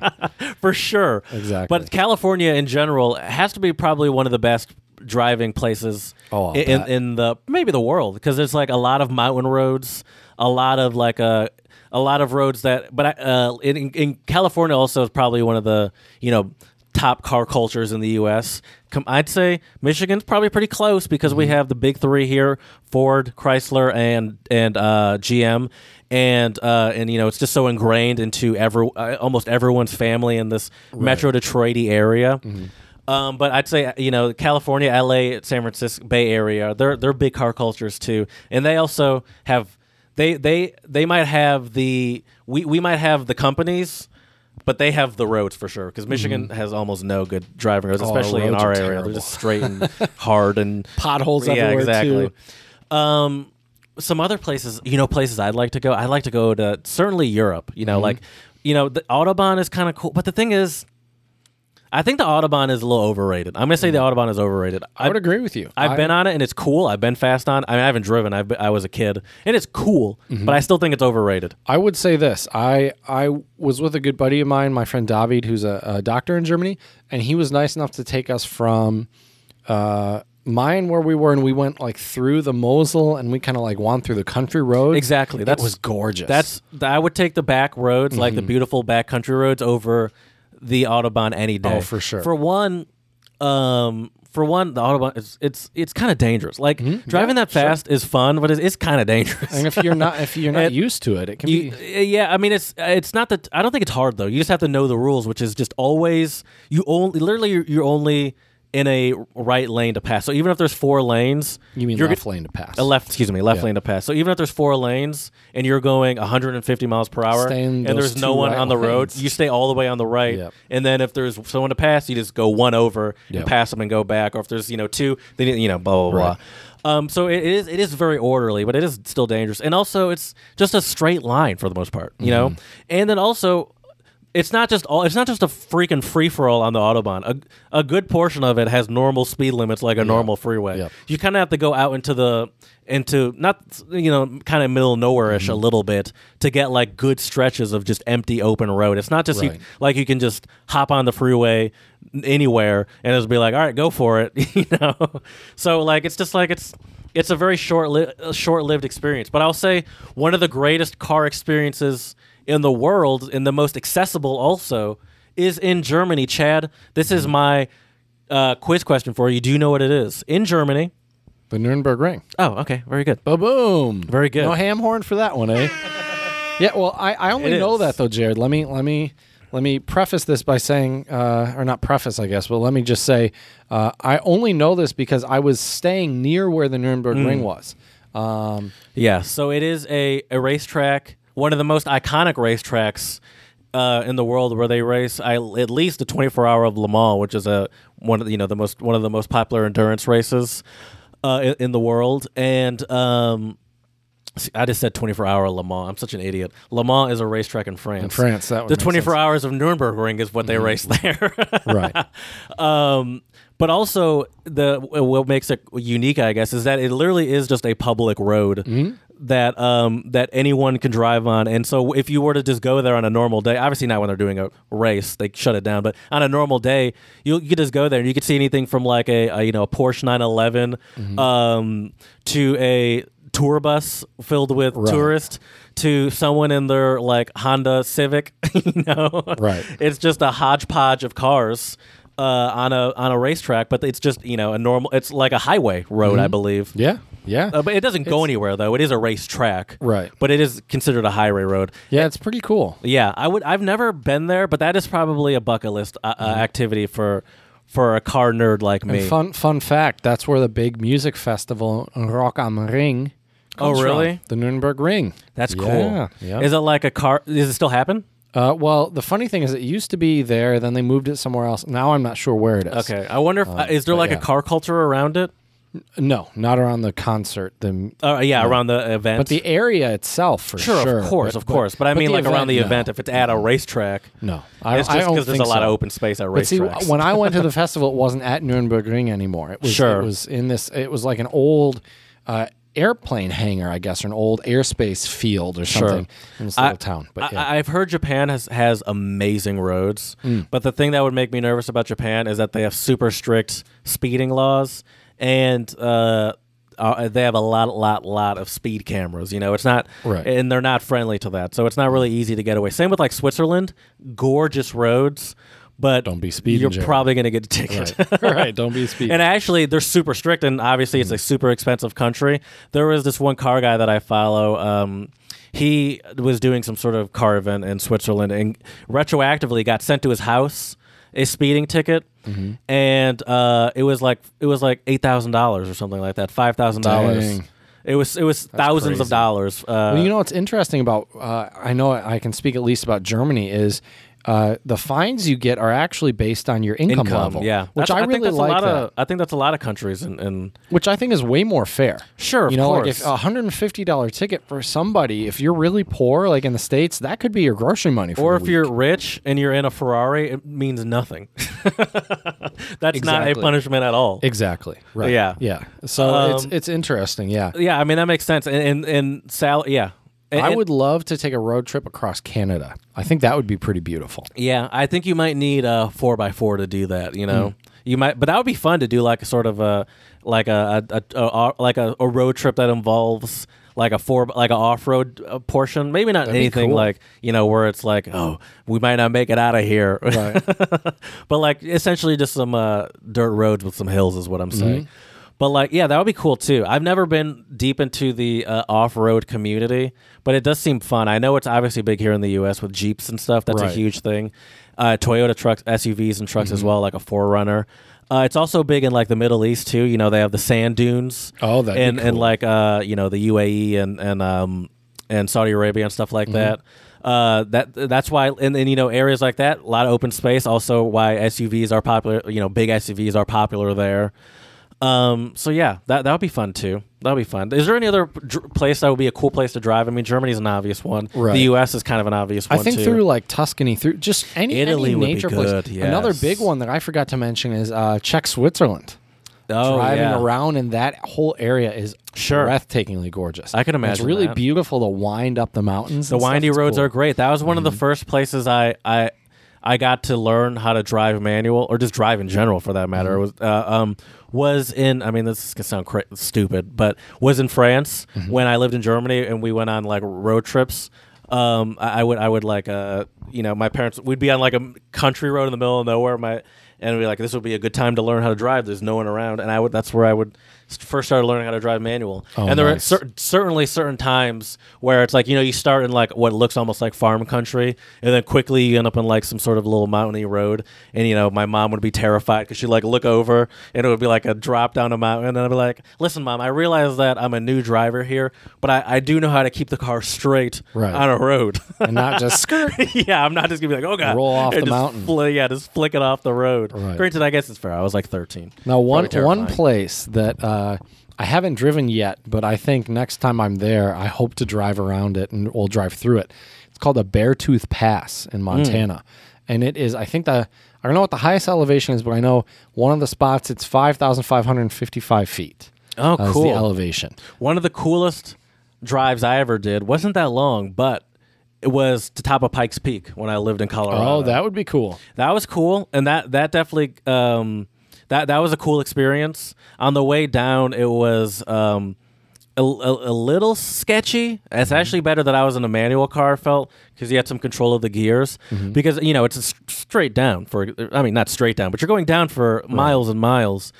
For sure. Exactly. But California in general has to be probably one of the best driving places Oh, in, in the maybe the world because there's like a lot of mountain roads, a lot of like a a lot of roads that but I- uh, in, in California also is probably one of the you know top car cultures in the U.S. Com- I'd say Michigan's probably pretty close because we have the big three here: Ford, Chrysler, and and uh, GM. And uh, and you know it's just so ingrained into every uh, almost everyone's family in this Metro Detroity area. Um, but I'd say you know California, L.A., San Francisco Bay Area, they're they're big car cultures too, and they also have they they they might have the we we might have the companies, but they have the roads for sure because Michigan has almost no good driving roads, Mm-hmm. Oh, especially in our area. They're just straight and hard and Potholes yeah, everywhere exactly. too. Um, some other places, you know, places I'd like to go. I'd like to go to certainly Europe. You know, Mm-hmm. like you know, the autobahn is kind of cool, but the thing is, I think the autobahn is a little overrated. I'm gonna say the autobahn is overrated. Mm. I would agree with you. I've I- been on it and it's cool. I've been fast on. I mean, I haven't driven. I've been, I was a kid and it's cool, Mm-hmm. but I still think it's overrated. I would say this. I I was with a good buddy of mine, my friend David, who's a, a doctor in Germany, and he was nice enough to take us from uh, mine where we were, and we went like through the Mosel, and we kind of like wound through the country roads. Exactly. That That's- was gorgeous. That's I would take the back roads, like Mm-hmm. the beautiful back country roads, over the autobahn any day. Oh, for sure. For one, um, for one, the autobahn is it's it's kind of dangerous. Like driving that fast is fun, but it's, it's kind of dangerous. And if you're not if you're not used to it, it can You, be yeah, I mean it's it's not that I don't think it's hard though. You just have to know the rules, which is just always you only literally you're, you're only in a right lane to pass. So even if there's four lanes, you mean you're left go- lane to pass. a left, excuse me, left Yeah. lane to pass. So even if there's four lanes and you're going 150 miles per hour, and there's no one right on the road, lanes. you stay all the way on the right. Yep. And then if there's someone to pass, you just go one over Yep. and pass them and go back. Or if there's you know two, then you know blah blah Right. blah. Um, so it is it is very orderly, but it is still dangerous. And also, it's just a straight line for the most part, you know. Mm-hmm. And then also, it's not just all. It's not just a freaking free for all on the autobahn. A, a good portion of it has normal speed limits, like a normal freeway. Yep. You kind of have to go out into the into not you know kind of middle nowhere ish Mm-hmm. a little bit to get like good stretches of just empty open road. It's not just you, like you can just hop on the freeway anywhere and it'll be like, all right, go for it, you know. So like it's just like it's it's a very short li- short lived experience. But I'll say one of the greatest car experiences in the world and the most accessible also is in Germany. Chad, this is my uh, quiz question for you. Do you know what it is? In Germany. the Nürburgring. Oh, okay, very good. Ba boom. Very good. No ham horn for that one, eh? yeah. Well, I, I only It know is. that though, Jared. Let me let me let me preface this by saying, uh, or not preface, I guess, but let me just say, uh, I only know this because I was staying near where the Nürburg Mm. Ring was. Um, Yeah, so it is a, a racetrack, one of the most iconic racetracks uh, in the world, where they race I, at least the 24 hour of Le Mans, which is a one of the, you know the most one of the most popular endurance races uh, in, in the world. And um, I just said 24 hour Le Mans. I'm such an idiot. Le Mans is a racetrack in France. in France, that the 24 sense. Mm-hmm. hours of Nürburgring is what they race there. right. um, but also the what makes it unique, I guess, is that it literally is just a public road Mm-hmm. that um, that anyone can drive on. And so, if you were to just go there on a normal day, obviously not when they're doing a race, they shut it down. But on a normal day, you, you could just go there and you could see anything from like a, a you know a Porsche 911 Mm-hmm. um, to a tour bus filled with Right. tourists to someone in their like Honda Civic. you know, Right. It's just a hodgepodge of cars uh, on a on a racetrack, but it's just you know a normal. It's like a highway road, I believe. Yeah. Yeah. Uh, but it doesn't go anywhere though. It is a racetrack, Right. But it is considered a highway road. yeah. It's pretty cool. Yeah, I would. I've never been there, but that is probably a bucket list uh, uh, activity for for a car nerd like me. And fun fun fact, that's where the big music festival Rock am Ring. Oh, comes from. really? The Nürburgring. That's cool. Yeah, yeah. Is it like a car? Does it still happen? Uh, well, the funny thing is, it used to be there, then they moved it somewhere else. Now I'm not sure where it is. Okay, I wonder if uh, is there like yeah. a car culture around it? No, not around the concert. The Uh, yeah, around the event. but the area itself, for sure, sure. of course, but- of course. But I mean, like around the no. event, if it's at a racetrack, No, I, it's just because there's a lot so. of open space at But see, when I went to the festival, it wasn't at Nürburgring anymore. It was Sure. it was in this. It was like an old uh, airplane hangar, I guess, or an old airspace field or something in this little town. But yeah. I, I've heard Japan has has amazing roads, Mm. but the thing that would make me nervous about Japan is that they have super strict speeding laws, and uh, uh, they have a lot, lot, lot of speed cameras. You know, it's not, Right. and they're not friendly to that, so it's not really easy to get away. Same with like Switzerland, gorgeous roads, but Don't be speeding, You're probably going to get a ticket. right, right. Don't be speeding. And actually, they're super strict, and obviously, it's a super expensive country. There was this one car guy that I follow. Um, he was doing some sort of car event in Switzerland, and retroactively got sent to his house a speeding ticket, and uh, it was like it was like eight thousand dollars or something like that, five thousand dollars. It was it was thousands of dollars. Uh, Well, you know what's interesting about uh, I know I can speak at least about Germany is uh, the fines you get are actually based on your income, income, level. yeah, which That's- I, think really that's like a lot that. Of, I think that's a lot of countries, and which I think is way more fair. Sure, of you know, course. like if a hundred and fifty dollar ticket for somebody, if you're really poor, like in the states, that could be your grocery money. For or the if week. you're rich and you're in a Ferrari, it means nothing. That's not a Exactly. punishment at all. exactly right, Yeah. yeah. So it's Um, it's interesting, yeah. yeah, I mean that makes sense. And and, and Sal, yeah, And- I would love to take a road trip across Canada. I think that would be pretty beautiful. Yeah, I think you might need a four by four to do that. You know, you might, but that would be fun to do, like a sort of a like a, a, a, a like a, road trip that involves like a four like an off road uh, portion. Maybe not That'd anything cool. like you know where it's like oh we might not make it out of here, Right. but like essentially just some uh, dirt roads with some hills is what I'm saying. Mm-hmm. But like, yeah, that would be cool too. I've never been deep into the uh, off-road community, but it does seem fun. I know it's obviously big here in the U.S. with Jeeps and stuff. That's a huge thing. Uh, Toyota trucks, SUVs, and trucks Mm-hmm. as well, like a 4Runner. Uh, it's also big in like the Middle East too. You know, they have the sand dunes. Oh, that'd be and and like uh, you know the UAE and and um and Saudi Arabia and stuff like Mm-hmm. that. Uh, that that's why and, and you know areas like that, a lot of open space. Also, why SUVs are popular. You know, big SUVs are popular there. Um, so yeah, that that would be fun too. That would be fun. Is there any other dr- place that would be a cool place to drive? I mean, Germany's an obvious one. Right. The U.S. is kind of an obvious I one think too. through like Tuscany, through just any, Italy any would be nature place. good, Another big one that I forgot to mention is uh, Czech Switzerland. oh, Driving yeah. around in that whole area is Sure. breathtakingly gorgeous. I can And imagine It's really that. beautiful to wind up the mountains. The windy roads cool. are great. That was one of the first places I I I got to learn how to drive manual or just drive in general for that matter. It was uh, um was in I mean this is gonna sound cra- stupid, but was in France when I lived in Germany and we went on like road trips. Um, I, I would I would like uh you know my parents we'd be on like a country road in the middle of nowhere. My and we'd be like this would be a good time to learn how to drive. There's no one around, and I would that's where I would first started learning how to drive manual. Oh, and there are nice. cer- certainly certain times where it's like you know you start in like what looks almost like farm country and then quickly you end up in like some sort of little mountainy road and you know my mom would be terrified because she'd like look over and it would be like a drop down a mountain and i'd be like listen mom i realize that i'm a new driver here but i, I do know how to keep the car straight Right. on a road and not just skirt. yeah i'm not just gonna be like oh god Roll off the mountain. fli- yeah just flick it off the road Right. granted i guess it's fair i was like 13 Now, one one place that uh, I haven't driven yet, but I think next time I'm there, I hope to drive around it and we'll drive through it. It's called the Beartooth Pass Hmm. in Montana, and it is. I think the I don't know what the highest elevation is, but I know one of the spots it's five thousand five hundred fifty-five feet. Oh, uh, cool. the elevation. One of the coolest drives I ever did wasn't that long, but it was to top of Pikes Peak when I lived in Colorado. Oh, that would be cool. that was cool, and that that definitely um, that that was a cool experience. On the way down, it was um, a, a, a little sketchy. Mm-hmm. It's actually better that I was in a manual car. Felt because you had some control of the gears. Mm-hmm. Because you know it's straight down for. I mean, not straight down, but you're going down for miles and miles,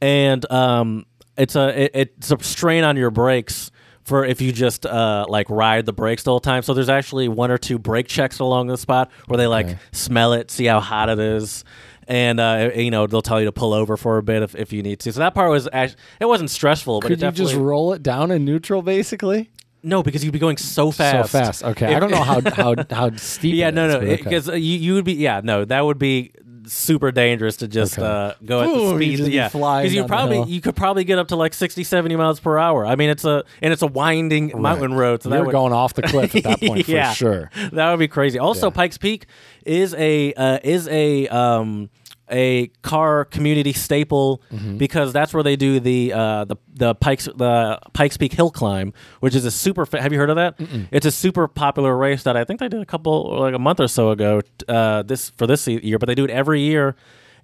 and um, it's a it, it's a strain on your brakes for if you just uh, like ride the brakes the whole time. So there's actually one or two brake checks along the spot where they like Okay. smell it, see how hot it is. And uh, you know they'll tell you to pull over for a bit if, if you need to. So that part was actually, it wasn't stressful, but Could it you just roll it down in neutral, basically? no because you'd be going so fast. So fast. Okay, I don't know how how how steep. yeah, no, no, because you, you would be yeah, no, that would be super dangerous to just Okay. uh, go at Boom, the you speed. just be yeah, flying you probably you could probably get up to like 60, 70 miles per hour. I mean, it's a and it's a winding mountain road, so that You're would, going off the cliff at that point yeah, for sure. That would be crazy. Also, Yeah. Pikes Peak is a uh, is a um, a car community staple Mm-hmm. because that's where they do the uh, the the Pikes the Pikes Peak Hill Climb, which is a super. Fa- have you heard of that? It's a super popular race that I think they did a couple like a month or so ago. Uh, this for this year, but they do it every year,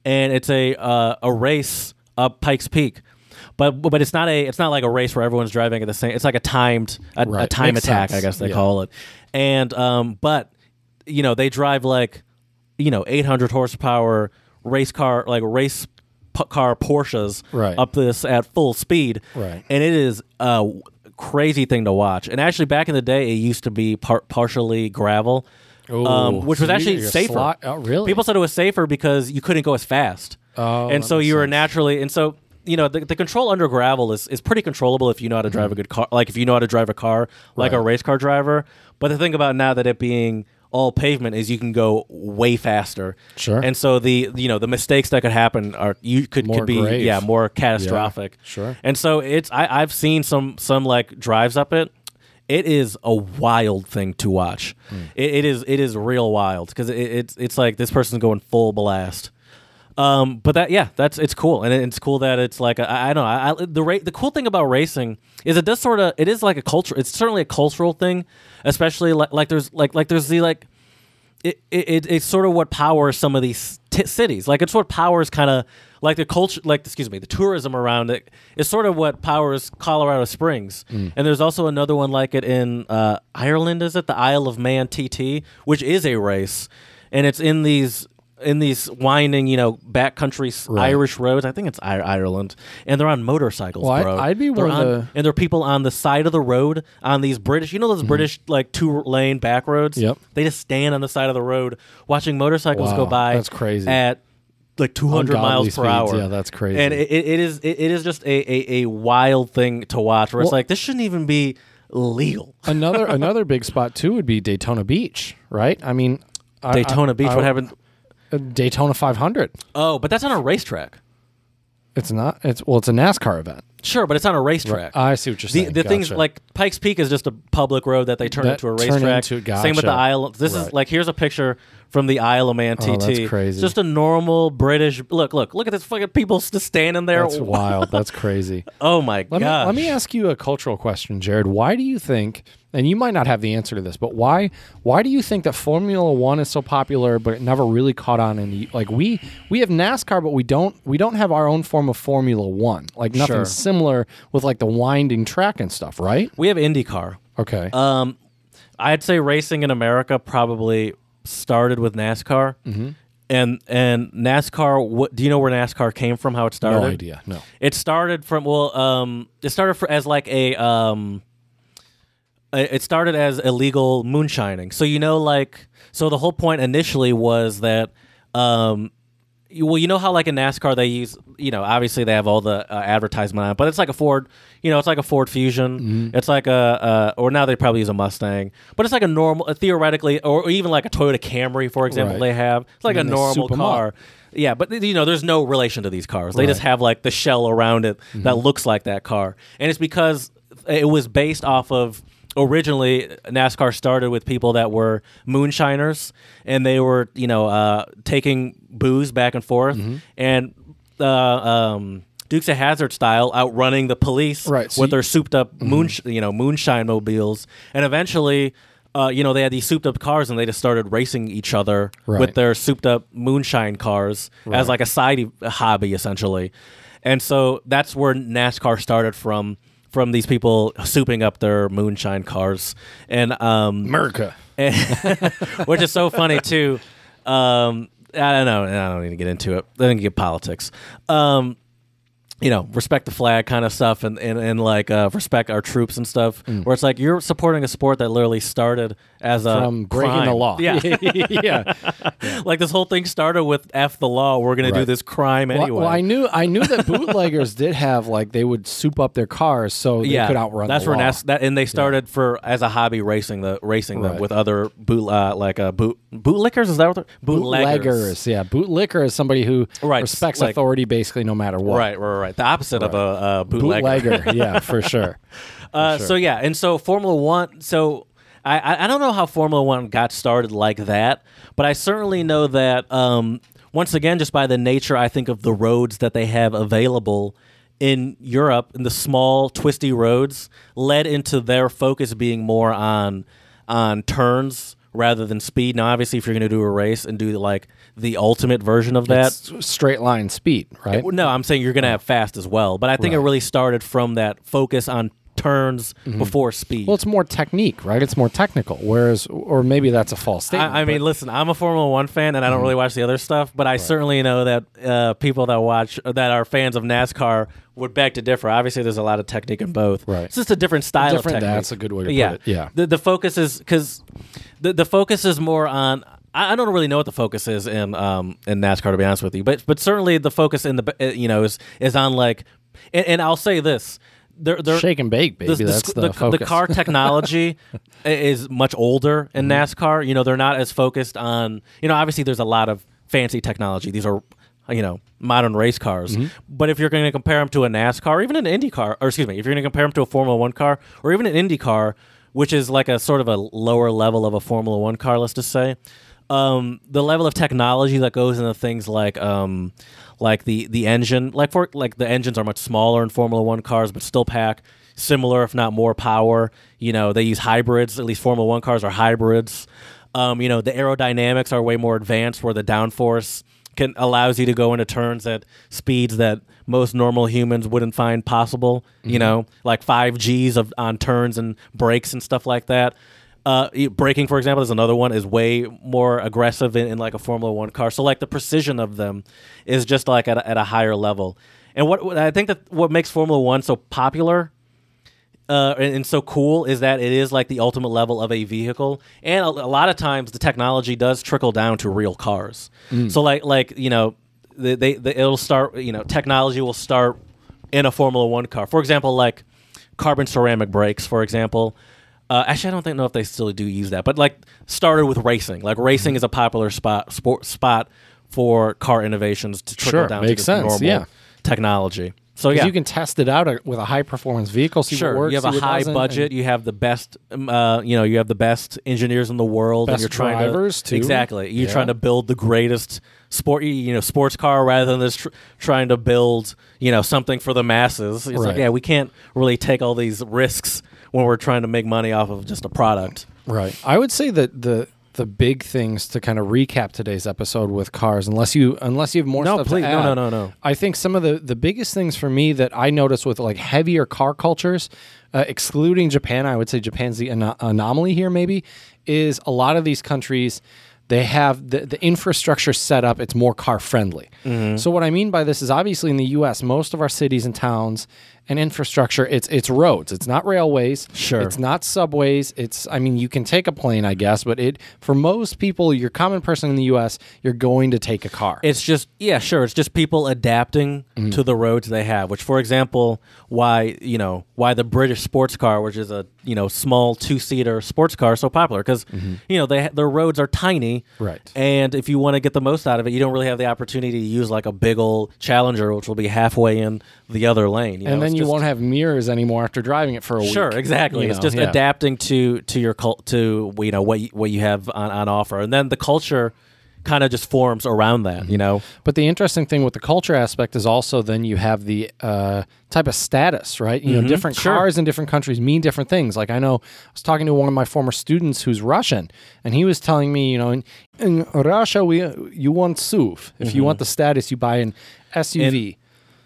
and it's a uh, a race up Pikes Peak. But but it's not a it's not like a race where everyone's driving at the same. It's like a timed a, a time Makes attack, sense. I guess they Yeah. call it. And um, but you know they drive like you know 800 horsepower race car like race p- car Porsches Right. up this at full speed. Right. And it is a crazy thing to watch. And actually, back in the day, it used to be par- partially gravel. Ooh, um, which was so actually safer. sli- oh, really? People said it was safer because you couldn't go as fast. Oh, and so you were sense. naturally, and so you know the, the control under gravel is, is pretty controllable if you know how to drive a good car, like if you know how to drive a car like a Mm-hmm. Race car driver. But the thing about now that it being all pavement is you can go way faster. Sure. And so the you know the mistakes that could happen are you could More could be grave. yeah more catastrophic. sure. And so it's I, I've seen some some like drives up it. It is a wild thing to watch. Hmm. It, it is it is real wild because it, it's it's like this person's going full blast. Um, but that yeah, that's it's cool, and it's cool that it's like I, I don't know. I, I, the ra- the cool thing about racing is it does sort of it is like a culture. It's certainly a cultural thing, especially like like there's like like there's the like it, it it's sort of what powers some of these t- cities. Like it's what powers kind of like the culture, like excuse me, the tourism around it is sort of what powers Colorado Springs. Mm. And there's also another one like it in uh, Ireland. Is it the Isle of Man TT, which is a race, and it's in these in these winding, you know, backcountry Right. Irish roads. I think it's I- Ireland, and they're on motorcycles, Well, I- bro. I'd be They're one on- the- and there are people on the side of the road on these British, you know, those British like two lane back roads. Mm-hmm. Yep. They just stand on the side of the road watching motorcycles go by. that's crazy. At like 200 Ungodly miles per speeds, hour. yeah, that's crazy. And it, it is it, it is just a, a, a wild thing to watch. Where it's like this shouldn't even be legal. another another big spot too would be Daytona Beach, right? I mean, Daytona I- Beach. I- what happened? Daytona 500. Oh, but that's on a racetrack. It's not. It's well, it's a NASCAR event. Sure, but it's on a racetrack. I see what you're saying. the things Gotcha. like Pikes Peak is just a public road that they turn That into a racetrack. into- Same with the gotcha. Isle. This Right. is like here's a picture from the Isle of Man TT. Oh, that's crazy. Just a normal British. Look, look, look at this fucking people just standing there. that's wild. That's crazy. Oh my god. let me ask you a cultural question, Jared. Why do you think, and you might not have the answer to this, but why why do you think that Formula One is so popular, but it never really caught on? In the like we we have NASCAR, but we don't we don't have our own form of Formula One, like nothing Sure. similar with like the winding track and stuff, right? We have IndyCar. Okay, Um, I'd say racing in America probably started with NASCAR. Mm-hmm. And and NASCAR. What do you know where NASCAR came from? How it started? no idea. No. It started from well, um, it started for, as like a um, it started as illegal moonshining. So you know, like, so the whole point initially was that, um, you- well, you know how like in NASCAR they use, you know, obviously they have all the uh, advertisement on it, but it's like a Ford, you know, it's like a Ford Fusion. It's like a, uh, or now they probably use a Mustang, but it's like a normal, uh, theoretically, or even like a Toyota Camry, for example, Right. they have. It's like a And then they normal soup 'em up. car. Yeah, but you know, there's no relation to these cars. They just have like the shell around it Mm-hmm. that looks like that car, and it's because it was based off of originally NASCAR started with people that were moonshiners, and they were you know uh, taking booze back and forth, Mm-hmm. and uh, um, Dukes of Hazzard style outrunning the police Right, so with you- their souped up Mm-hmm. moon you know moonshine mobiles, and eventually. Uh, you know they had these souped up cars and they just started racing each other Right. with their souped up moonshine cars as like a side hobby essentially and so that's where nascar started from from these people souping up their moonshine cars and um America. which is so funny too um i don't know i don't need to get into it i didn't get politics um you know, respect the flag kind of stuff and, and, and like uh, respect our troops and stuff. Mm. Where it's like you're supporting a sport that literally started as a From breaking crime. the law. Yeah. yeah. like this whole thing started with F the law. We're going to do this crime anyway. well, I knew I knew that bootleggers did have like they would soup up their cars so they yeah, could outrun That's the where law. NAS- that, and they started for as a hobby racing the racing them Right. with other boot uh, like uh, boot bootlickers. Is that what they're bootleggers? bootleggers. Yeah, bootlicker is somebody who Right, respects like- authority basically no matter what. Right, right, right. The opposite of a uh, bootlegger. Bootlegger, yeah, for sure. Uh, So yeah, and so Formula One. So I- I don't know how Formula One got started like that, but I certainly know that um, once again, just by the nature, I think of the roads that they have available in Europe, and the small twisty roads, led into their focus being more on on turns rather than speed. Now, obviously, if you're going to do a race and do like the ultimate version of that, It's straight line speed, right? No, I'm saying you're going to have fast as well. But I think it really started from that focus on turns before speed. Well, it's more technique, right? It's more technical. Whereas, or maybe that's a false statement. I, I mean, listen, I'm a Formula One fan, and I don't Mm-hmm. really watch the other stuff. But I certainly know that uh, people that watch that are fans of NASCAR would beg to differ. Obviously, there's a lot of technique in both. Right. It's just a different style different- of technique. that's a good way to put yeah. it. Yeah. The the focus is because the the focus is more on. I I don't really know what the focus is in um in NASCAR to be honest with you, but but certainly the focus in the uh, you know is is on like, and, and I'll say this. They're, they're, shake and bake, baby. the, that's the, the, the. Mm-hmm. car technology is much older in NASCAR. You know, they're not as focused on. You know, obviously there's a lot of fancy technology. These are, you know, modern race cars. Mm-hmm. But if you're going to compare them to a NASCAR, or even an Indy car, or excuse me, if you're going to compare them to a Formula One car, or even an Indy car, which is like a sort of a lower level of a Formula One car, let's just say. Um, the level of technology that goes into things like um, like the the engine, like for like the engines are much smaller in Formula One cars, but still pack similar, if not more, power. You know, they use hybrids. At least Formula One cars are hybrids. Um, you know, the aerodynamics are way more advanced, where the downforce can allows you to go into turns at speeds that most normal humans wouldn't find possible. You know, like five Gs of on turns and brakes and stuff like that. Uh, braking, for example, is another one is way more aggressive in, in like a Formula One car. So like the precision of them is just like at a, at a higher level. And what I think that what makes Formula One so popular uh, and, and so cool is that it is like the ultimate level of a vehicle, and a, a lot of times the technology does trickle down to real cars. So like like you know, they, they, they it'll start you know technology will start in a Formula One car. For example, like carbon ceramic brakes. For example, uh, actually I don't think know if they still do use that, but like started with racing. Like racing is a popular spot sport spot for car innovations to trickle Sure, down makes to sense, normal yeah. technology. So yeah, you can test it out uh, with a high performance vehicle. See sure what works. you have a high budget you have the best um, uh, you know you have the best engineers in the world and Best you're trying drivers, to too. exactly you're Yeah. trying to build the greatest sport you know sports car rather than just tr- trying to build you know something for the masses it's Right. like yeah we can't really take all these risks when we're trying to make money off of just a product Right. I would say that the the big things to kind of recap today's episode with cars, unless you unless you have more No, stuff please. to No, add. no, no, no. I think some of the the biggest things for me that I notice with like heavier car cultures, uh, excluding Japan, I would say Japan's the ano- anomaly here. Maybe is a lot of these countries. They have the, the infrastructure set up, it's more car friendly. Mm-hmm. So, what I mean by this is obviously in the US, most of our cities and towns and infrastructure, it's it's roads. It's not railways. Sure. It's not subways. It's I mean, you can take a plane, I guess, but it for most people, your common person in the US, you're going to take a car. It's just yeah, sure. It's just people adapting Mm-hmm. to the roads they have. Which, for example, why you know why the British sports car, which is a you know small two seater sports car, so popular because you know they their roads are tiny, Mm-hmm. Right. And if you want to get the most out of it, you don't really have the opportunity to use like a big old Challenger, which will be halfway in the other lane. You and know? then You just- won't have mirrors anymore after driving it for a week. Sure, exactly. you it's know, just yeah. adapting to to your cult to you know what you, what you have on, on offer, and then the culture kind of just forms around that. You know, But the interesting thing with the culture aspect is also then you have the uh, type of status, right? You know, different Mm-hmm. sure. cars in different countries mean different things. Like I know I was talking to one of my former students who's Russian, and he was telling me, you know, in, in Russia we you want SUV. If you want the status, you buy an SUV.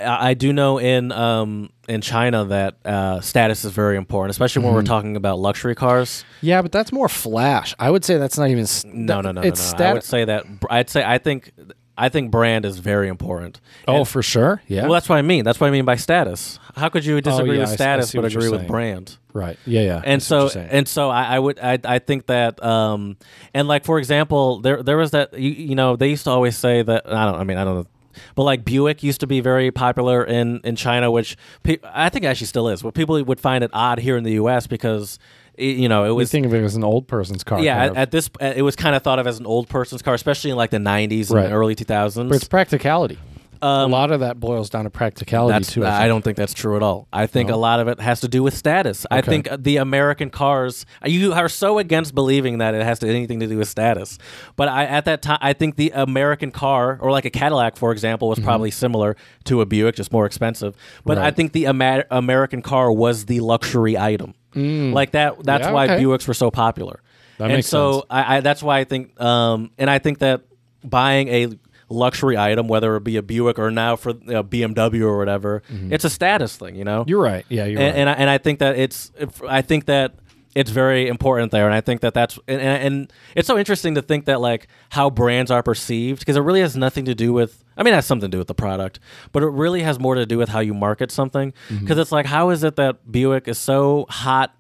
I do know in um in China that uh, status is very important, especially when we're talking about luxury cars. yeah, but that's more flash. I would say that's not even. s- No, no, no, It's no, no. I would say that I'd say I think I think brand is very important. oh, And- for sure. Yeah. well, that's what I mean. That's what I mean by status. How could you disagree yeah, with I s- I status see but agree with brand? right. Yeah, yeah. And so and so I, I would I, I think that um and like for example there there was that you, you know they used to always say that I don't I mean I don't know but like Buick used to be very popular in in China which pe- I think actually still is but people would find it odd here in the U.S. because it, you know it was think of it as an old person's car. yeah at, at this it was kind of thought of as an old person's car especially in like the 90s Right. and early 2000s but it's practicality. A lot of that boils down to practicality Um, too. I I, don't think that's true at all. I think a lot of it has to do with status. I think the American cars. You are so against believing that it has to anything to do with status. But I, at that time, I think the American car, or like a Cadillac, for example, was probably similar to a Buick, just more expensive. But I Mm-hmm. Think the Ama- American car was the luxury item. Like that. That's Mm. Yeah, why okay. Buicks were so popular. That and makes so sense. I, I that's why I think um and I think that buying a luxury item whether it be a Buick or now for a BMW or whatever it's a status thing you know Mm-hmm. You're right. Yeah, you're and, right. and, I, and I think that it's I think that it's very important there and I think that that's and, and, and it's so interesting to think that like how brands are perceived because it really has nothing to do with I mean it has something to do with the product but it really has more to do with how you market something because Mm-hmm. it's like how is it that Buick is so hot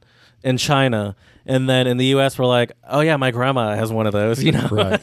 in China and then in the US we're like oh yeah my grandma has one of those you know right.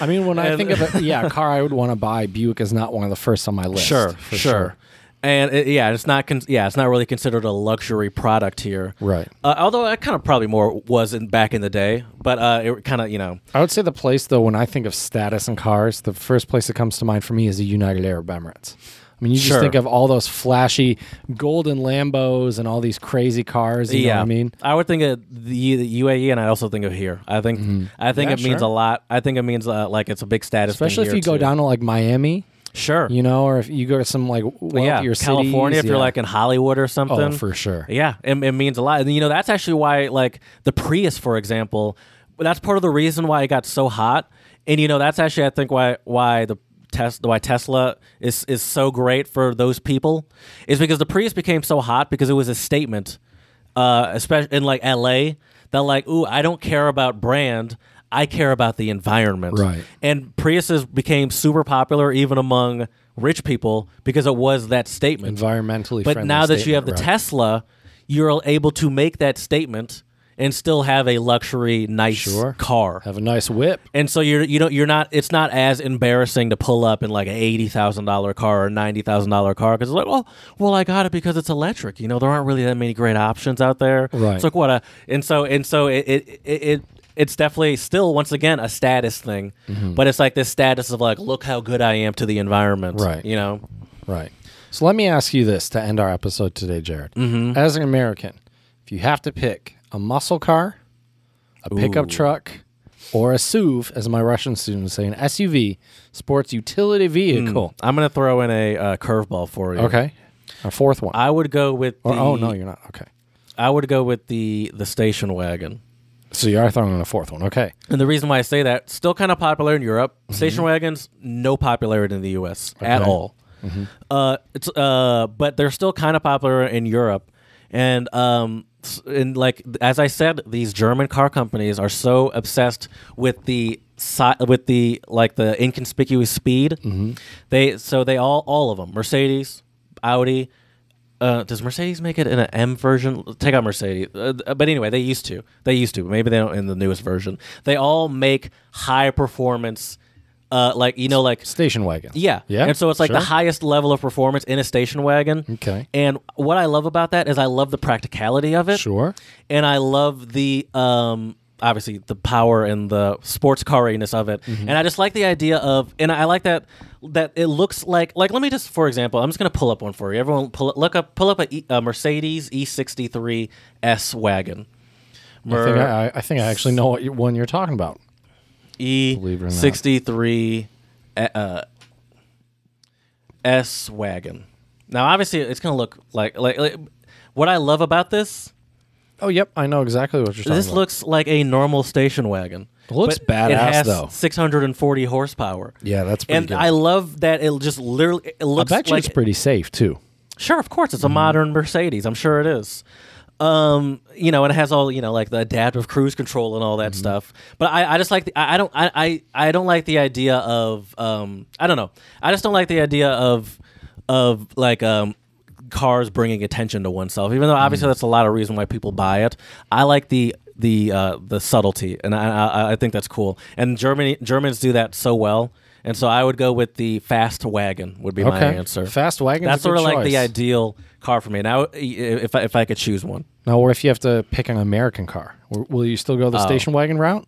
I mean, when I think of it, yeah, a car I would want to buy, Buick is not one of the first on my list. Sure, for sure. And it, yeah, it's not. Con- yeah, it's not really considered a luxury product here. Right. Uh, although it kind of probably more was in back in the day, but uh, it kind of you know. I would say the place though, when I think of status and cars, the first place that comes to mind for me is the United Arab Emirates. I mean, you just Sure. think of all those flashy golden Lambos and all these crazy cars. You yeah, know what I mean? I would think of the, the UAE, and I also think of here. I think I think Mm-hmm. Yeah, it means sure. a lot. I think it means uh, like it's a big status, thing Especially if here, you go too. down to like Miami, Sure. you know, or if you go to some like Well, yeah, wealthier California. cities, If you're yeah. like in Hollywood or something, oh, for sure. Yeah, it, it means a lot. And you know, that's actually why like the Prius, for example, that's part of the reason why it got so hot. And you know, that's actually I think why why the Tes- why Tesla is is so great for those people is because the Prius became so hot because it was a statement, uh, especially in like L.A. that like, ooh, I don't care about brand. I care about the environment. Right. And Priuses became super popular even among rich people because it was that statement. Environmentally But now that you have the right. Tesla, you're able to make that statement and still have a luxury, nice Sure. car. have a nice whip. And so you're you don't you're not it's not as embarrassing to pull up in like an eighty thousand dollar car or ninety thousand dollar car because it's like well well I got it because it's electric you know there aren't really that many great options out there Right. it's like what a and so and so it it, it, it it's definitely still once again a status thing Mm-hmm. but it's like this status of like look how good I am to the environment Right. you know Right. So let me ask you this to end our episode today, Jared. Mm-hmm. As an American, if you have to pick a muscle car, a pickup Ooh. truck, or a SUV, as my Russian students say, an SUV, sports utility vehicle. I'm gonna throw in a uh, curveball for you Okay. A fourth one. I would go with or, the, oh, no, you're not. Okay. I would go with the the station wagon So you are throwing in a fourth one. Okay. And the reason why I say that, still kind of popular in Europe. Station wagons, no popularity in the U.S. at Mm-hmm. Okay. all. Uh, it's uh, but they're still kind of popular in Europe, and um, and like as I said, these German car companies are so obsessed with the si- with the like the inconspicuous speed. Mm-hmm. They so they all all of them, Mercedes, Audi. Uh, does Mercedes make it in an M version? Take out Mercedes, uh, but anyway, they used to. They used to. Maybe they don't in the newest version. They all make high performance, uh, like you know, like Station wagon. yeah, Yeah. And so it's like the highest level of performance in a station wagon. Okay. And what I love about that is I love the practicality of it, Sure. and I love the um obviously the power and the sports cariness of it. Mm-hmm. And I just like the idea of, and I like that that it looks like like let me just for example, I'm just gonna pull up one for you. Everyone, pull look up pull up a, E- a Mercedes E63 S wagon. I think I, I think I actually know what you, one you're talking about. E Believe it or not. sixty three uh, S wagon. Now, obviously, it's gonna look like, like like what I love about this. Oh, yep. I know exactly what you're talking This about. looks like a normal station wagon. It looks but badass, It has though. 640 horsepower. Yeah, that's pretty and good. I love that it just literally it I looks bet you like it's pretty safe too. Sure, of course, it's a modern Mercedes. I'm sure it is. Um, you know, and it has all you know, like the adaptive cruise control and all that Mm-hmm. stuff. But I, I just like the, I, I don't, I, I, I don't like the idea of, um, I don't know, I just don't like the idea of, of like, um, cars bringing attention to oneself. Even though obviously Mm. that's a lot of reason why people buy it. I like the the uh, the subtlety, and I, I I think that's cool. And Germany Germans do that so well. And so I would go with the fast wagon. Would be my Okay. answer. Fast wagon. That's sort of like the ideal car for me. Now, if I, if I could choose one, Now, or if you have to pick an American car, w- will you still go Oh. the station wagon route?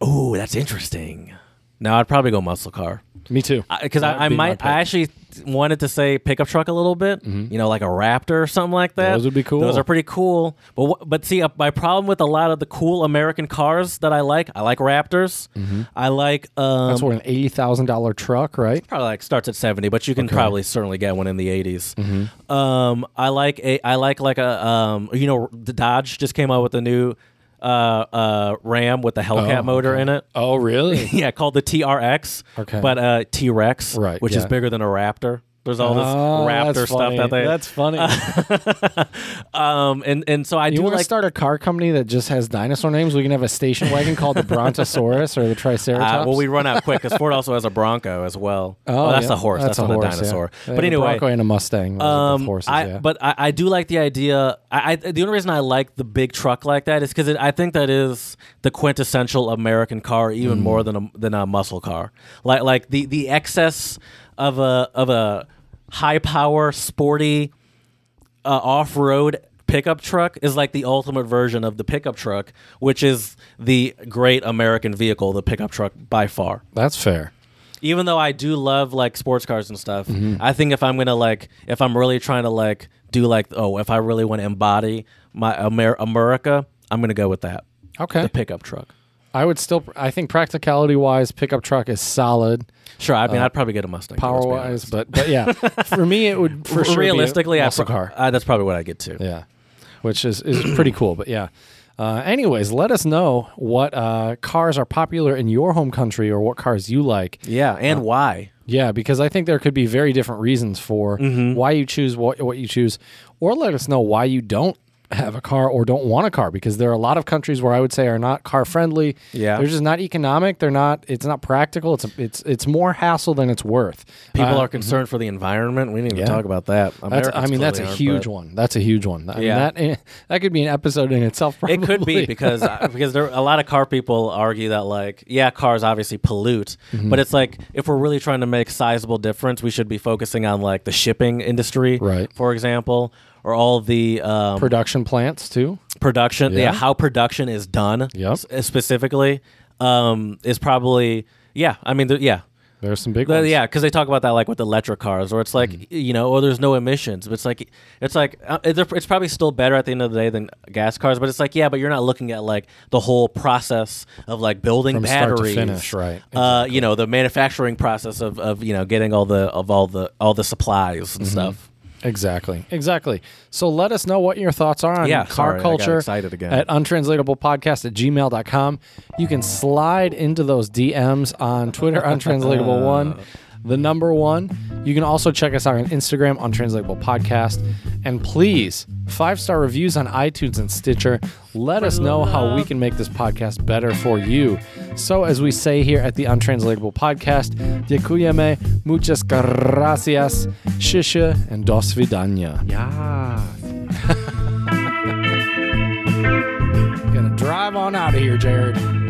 oh, that's interesting. No, I'd probably go muscle car Me too. because I, That'd I might. I actually wanted to say pickup truck a little bit. You know, like a Raptor or something like that. Those would be cool. Those are pretty cool. But but see, uh, my problem with a lot of the cool American cars that I like, I like Raptors. I like. Um, That's what an eighty thousand dollar truck, right? probably like starts at 70 but you can probably certainly get one in the 80s Mm-hmm. um i like a i like like a um you know the dodge just came out with a new uh uh ram with the hellcat Oh, motor in it Oh, really? yeah called the trx Okay. but uh t-rex Right, which is yeah. bigger than a raptor there's all this Oh, raptor stuff that they That's funny. um and and so i you do want to start a car company that just has dinosaur names? We can have a station wagon called the Brontosaurus or the Triceratops. uh, well, we run out quick because Ford also has a Bronco as well. Oh, that's yeah. a horse. That's, a not horse, a yeah. dinosaur. They But have a anyway, Bronco and a Mustang. Um, horses, I, yeah. but I, I do like the idea. I, I the only reason I like the big truck like that is because I think that is the quintessential American car, even Mm. more than a than a muscle car. Like like the the excess of a of a high power sporty uh, off road pickup truck is like the ultimate version of the pickup truck, which is the great American vehicle, the pickup truck by far That's fair. even though I do love like sports cars and stuff, Mm-hmm. I think if I'm gonna like, if I'm really trying to like do like, oh, if I really want to embody my Amer- America, I'm gonna go with that, Okay. the pickup truck. I would still. I think practicality wise, pickup truck is solid. Sure, I mean, I'd probably get a Mustang. Power wise, but but yeah, for me it would for sure be a realistically, I pro- car. uh, that's probably what I get to. Yeah, which is is pretty cool. But yeah, Uh, anyways, let us know what uh, cars are popular in your home country or what cars you like. Yeah, and why? Yeah, because I think there could be very different reasons for Mm-hmm. why you choose what what you choose, or let us know why you don't have a car or don't want a car. Because there are a lot of countries where I would say are not car friendly. Yeah. they're just not economic. They're not. It's not practical. It's it's it's more hassle than it's worth. People Uh, are concerned for the environment. We didn't even Yeah. talk about that. That's, I mean, that's a huge one. That's a huge one. I mean, Yeah. that eh, that could be an episode in itself. Probably. It could be because uh, because there a lot of car people argue that like yeah cars obviously pollute Mm-hmm. but it's like if we're really trying to make sizable difference we should be focusing on like the shipping industry Right. for example or all the um, production plants too. production yeah. Yeah. how production is done Yep. s- specifically um, is probably yeah I mean the, yeah There's some big ones. yeah, because they talk about that like with electric cars, or it's like Mm-hmm. you know, or there's no emissions. But it's like it's like uh, it's, probably still better at the end of the day than gas cars. But it's like yeah, but you're not looking at like the whole process of like building From batteries, finish, right. Uh, you know, the manufacturing process of, of you know getting all the of all the all the supplies Mm-hmm. and stuff. Exactly. Exactly. So let us know what your thoughts are on Yeah, car sorry, culture excited again. at untranslatablepodcast at gmail.com. You can slide into those DMs on Twitter, untranslatable1, the number one. You can also check us out on Instagram, Untranslatable podcast. And please, five star reviews on iTunes and Stitcher. Let us know how we can make this podcast better for you. So, as we say here at the Untranslatable Podcast, Dziękujemy, muchas gracias, shisha, and dos vidania. Yeah. Gonna drive on out of here, Jared.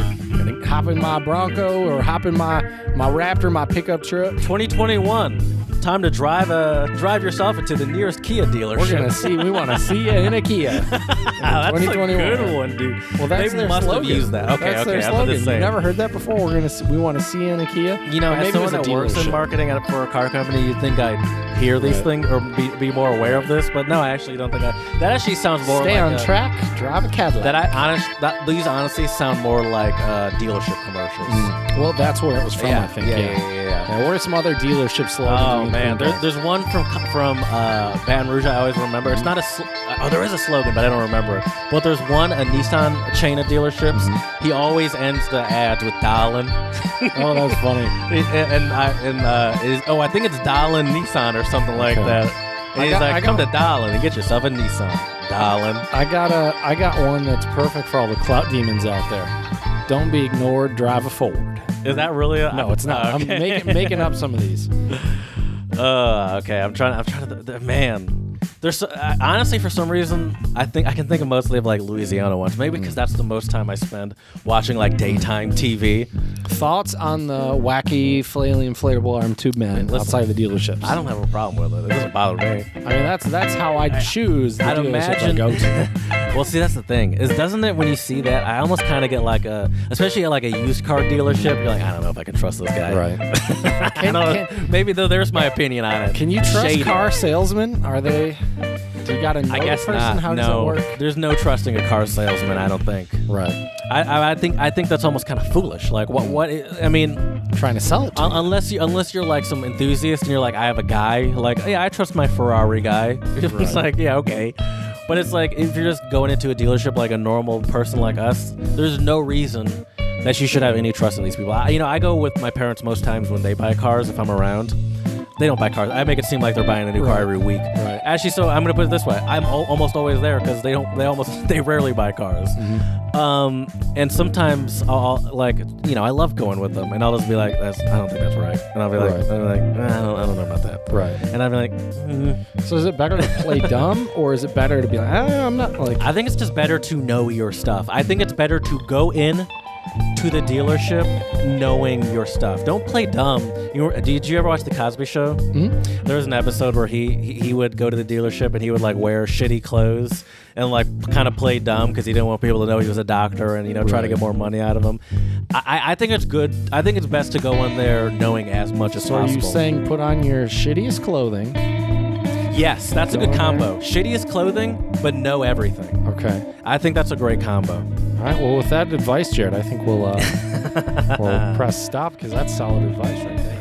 Hop in my Bronco or hop in my my Raptor, my pickup truck. 2021. Time to drive uh drive yourself into the nearest Kia dealership. We're gonna see. We want to see you in a Kia. Ah, that's a 2021. good one, dude. Well, that's they their must slogan. have used that. Okay, that's okay. their slogan. You never heard that before? We're gonna. See, we want to see you in a Kia. You know, Or as someone that works in marketing at, for a car company, you'd think I'd hear these Right. things or be, be more aware of this, but no, I actually don't think I. That actually sounds more Stay like on a- track. Drive a Cadillac. That I honest that these honestly sound more like uh, dealership commercials. well, that's where it was from. yeah, I think. yeah, Yeah. yeah, yeah, yeah. Yeah, are some other dealership slogans? Oh man, there, there's one from from uh, Baton Rouge. I always remember. It's not a sl- oh, there is a slogan, but I don't remember it. But there's one a Nissan chain of dealerships. Mm-hmm. He always ends the ads with "Darlin." oh, that's funny. and I and uh, is, oh, I think it's Darlin Nissan or something like Okay. that. And he's got- like, I "Come got- to Darlin and get yourself a Nissan, Darlin." I got a I got one that's perfect for all the clout demons out there. Don't be ignored. Drive a Ford. Is that really? A, No, it's not. I'm making making up some of these. Uh, okay. I'm trying. I'm trying to. th- man, there's so, uh, honestly for some reason I think I can think of mostly of like Louisiana ones. Maybe because that's the most time I spend watching like daytime TV. Thoughts on the wacky flailing inflatable arm tube man Listen, outside the dealerships? I don't have a problem with it. It doesn't bother me. I mean, that's that's how I choose the I'd dealership imagine. I go to. well, see, that's the thing is, doesn't it? When you see that, I almost kind of get like a, especially at like a used car dealership. You're like, I don't know if I can trust this guy. Right. I Can- don't know. can- Maybe though, there's my opinion on it. Can you trust Shady. car salesmen? Are they? Do you got to know I guess the person? not. How no, does it work? there's no trusting a car salesman. I don't think. Right. I, I, I think I think that's almost kind of foolish. Like what what I mean, Trying to sell it to un- you. unless you unless you're like some enthusiast and you're like I have a guy like yeah I trust my Ferrari guy. it's like yeah okay, but it's like if you're just going into a dealership like a normal person like us, there's no reason that you should have any trust in these people. I, you know I go with my parents most times when they buy cars if I'm around. They don't buy cars. I make it seem like they're buying a new car Right. every week. Right. Actually, so I'm gonna put it this way: I'm al- almost always there because they don't. They almost they rarely buy cars. Mm-hmm. Um, and sometimes I'll like you know I love going with them, and I'll just be like, "That's I don't think that's right," and I'll be like, Right. I'm like "Eh, I, don't, I don't know about that. Right. And I'll be like, mm. So is it better to play dumb or is it better to be like, ah, I'm not like. I think it's just better to know your stuff. I think it's better to go in to the dealership knowing your stuff. Don't play dumb. You were, did you ever watch the Cosby Show? Mhm. There was an episode where he, he he would go to the dealership and he would like wear shitty clothes and like kind of play dumb because he didn't want people to know he was a doctor and you know try to get more money out of him. I, I- think it's good. I think it's best to go in there knowing as much as So are possible. you saying put on your shittiest clothing? yes? That's a good in there. combo. Shittiest clothing, but know everything. Okay. I think that's a great combo. All right. Well, with that advice, Jared, I think we'll uh, we'll press stop because that's solid advice right there.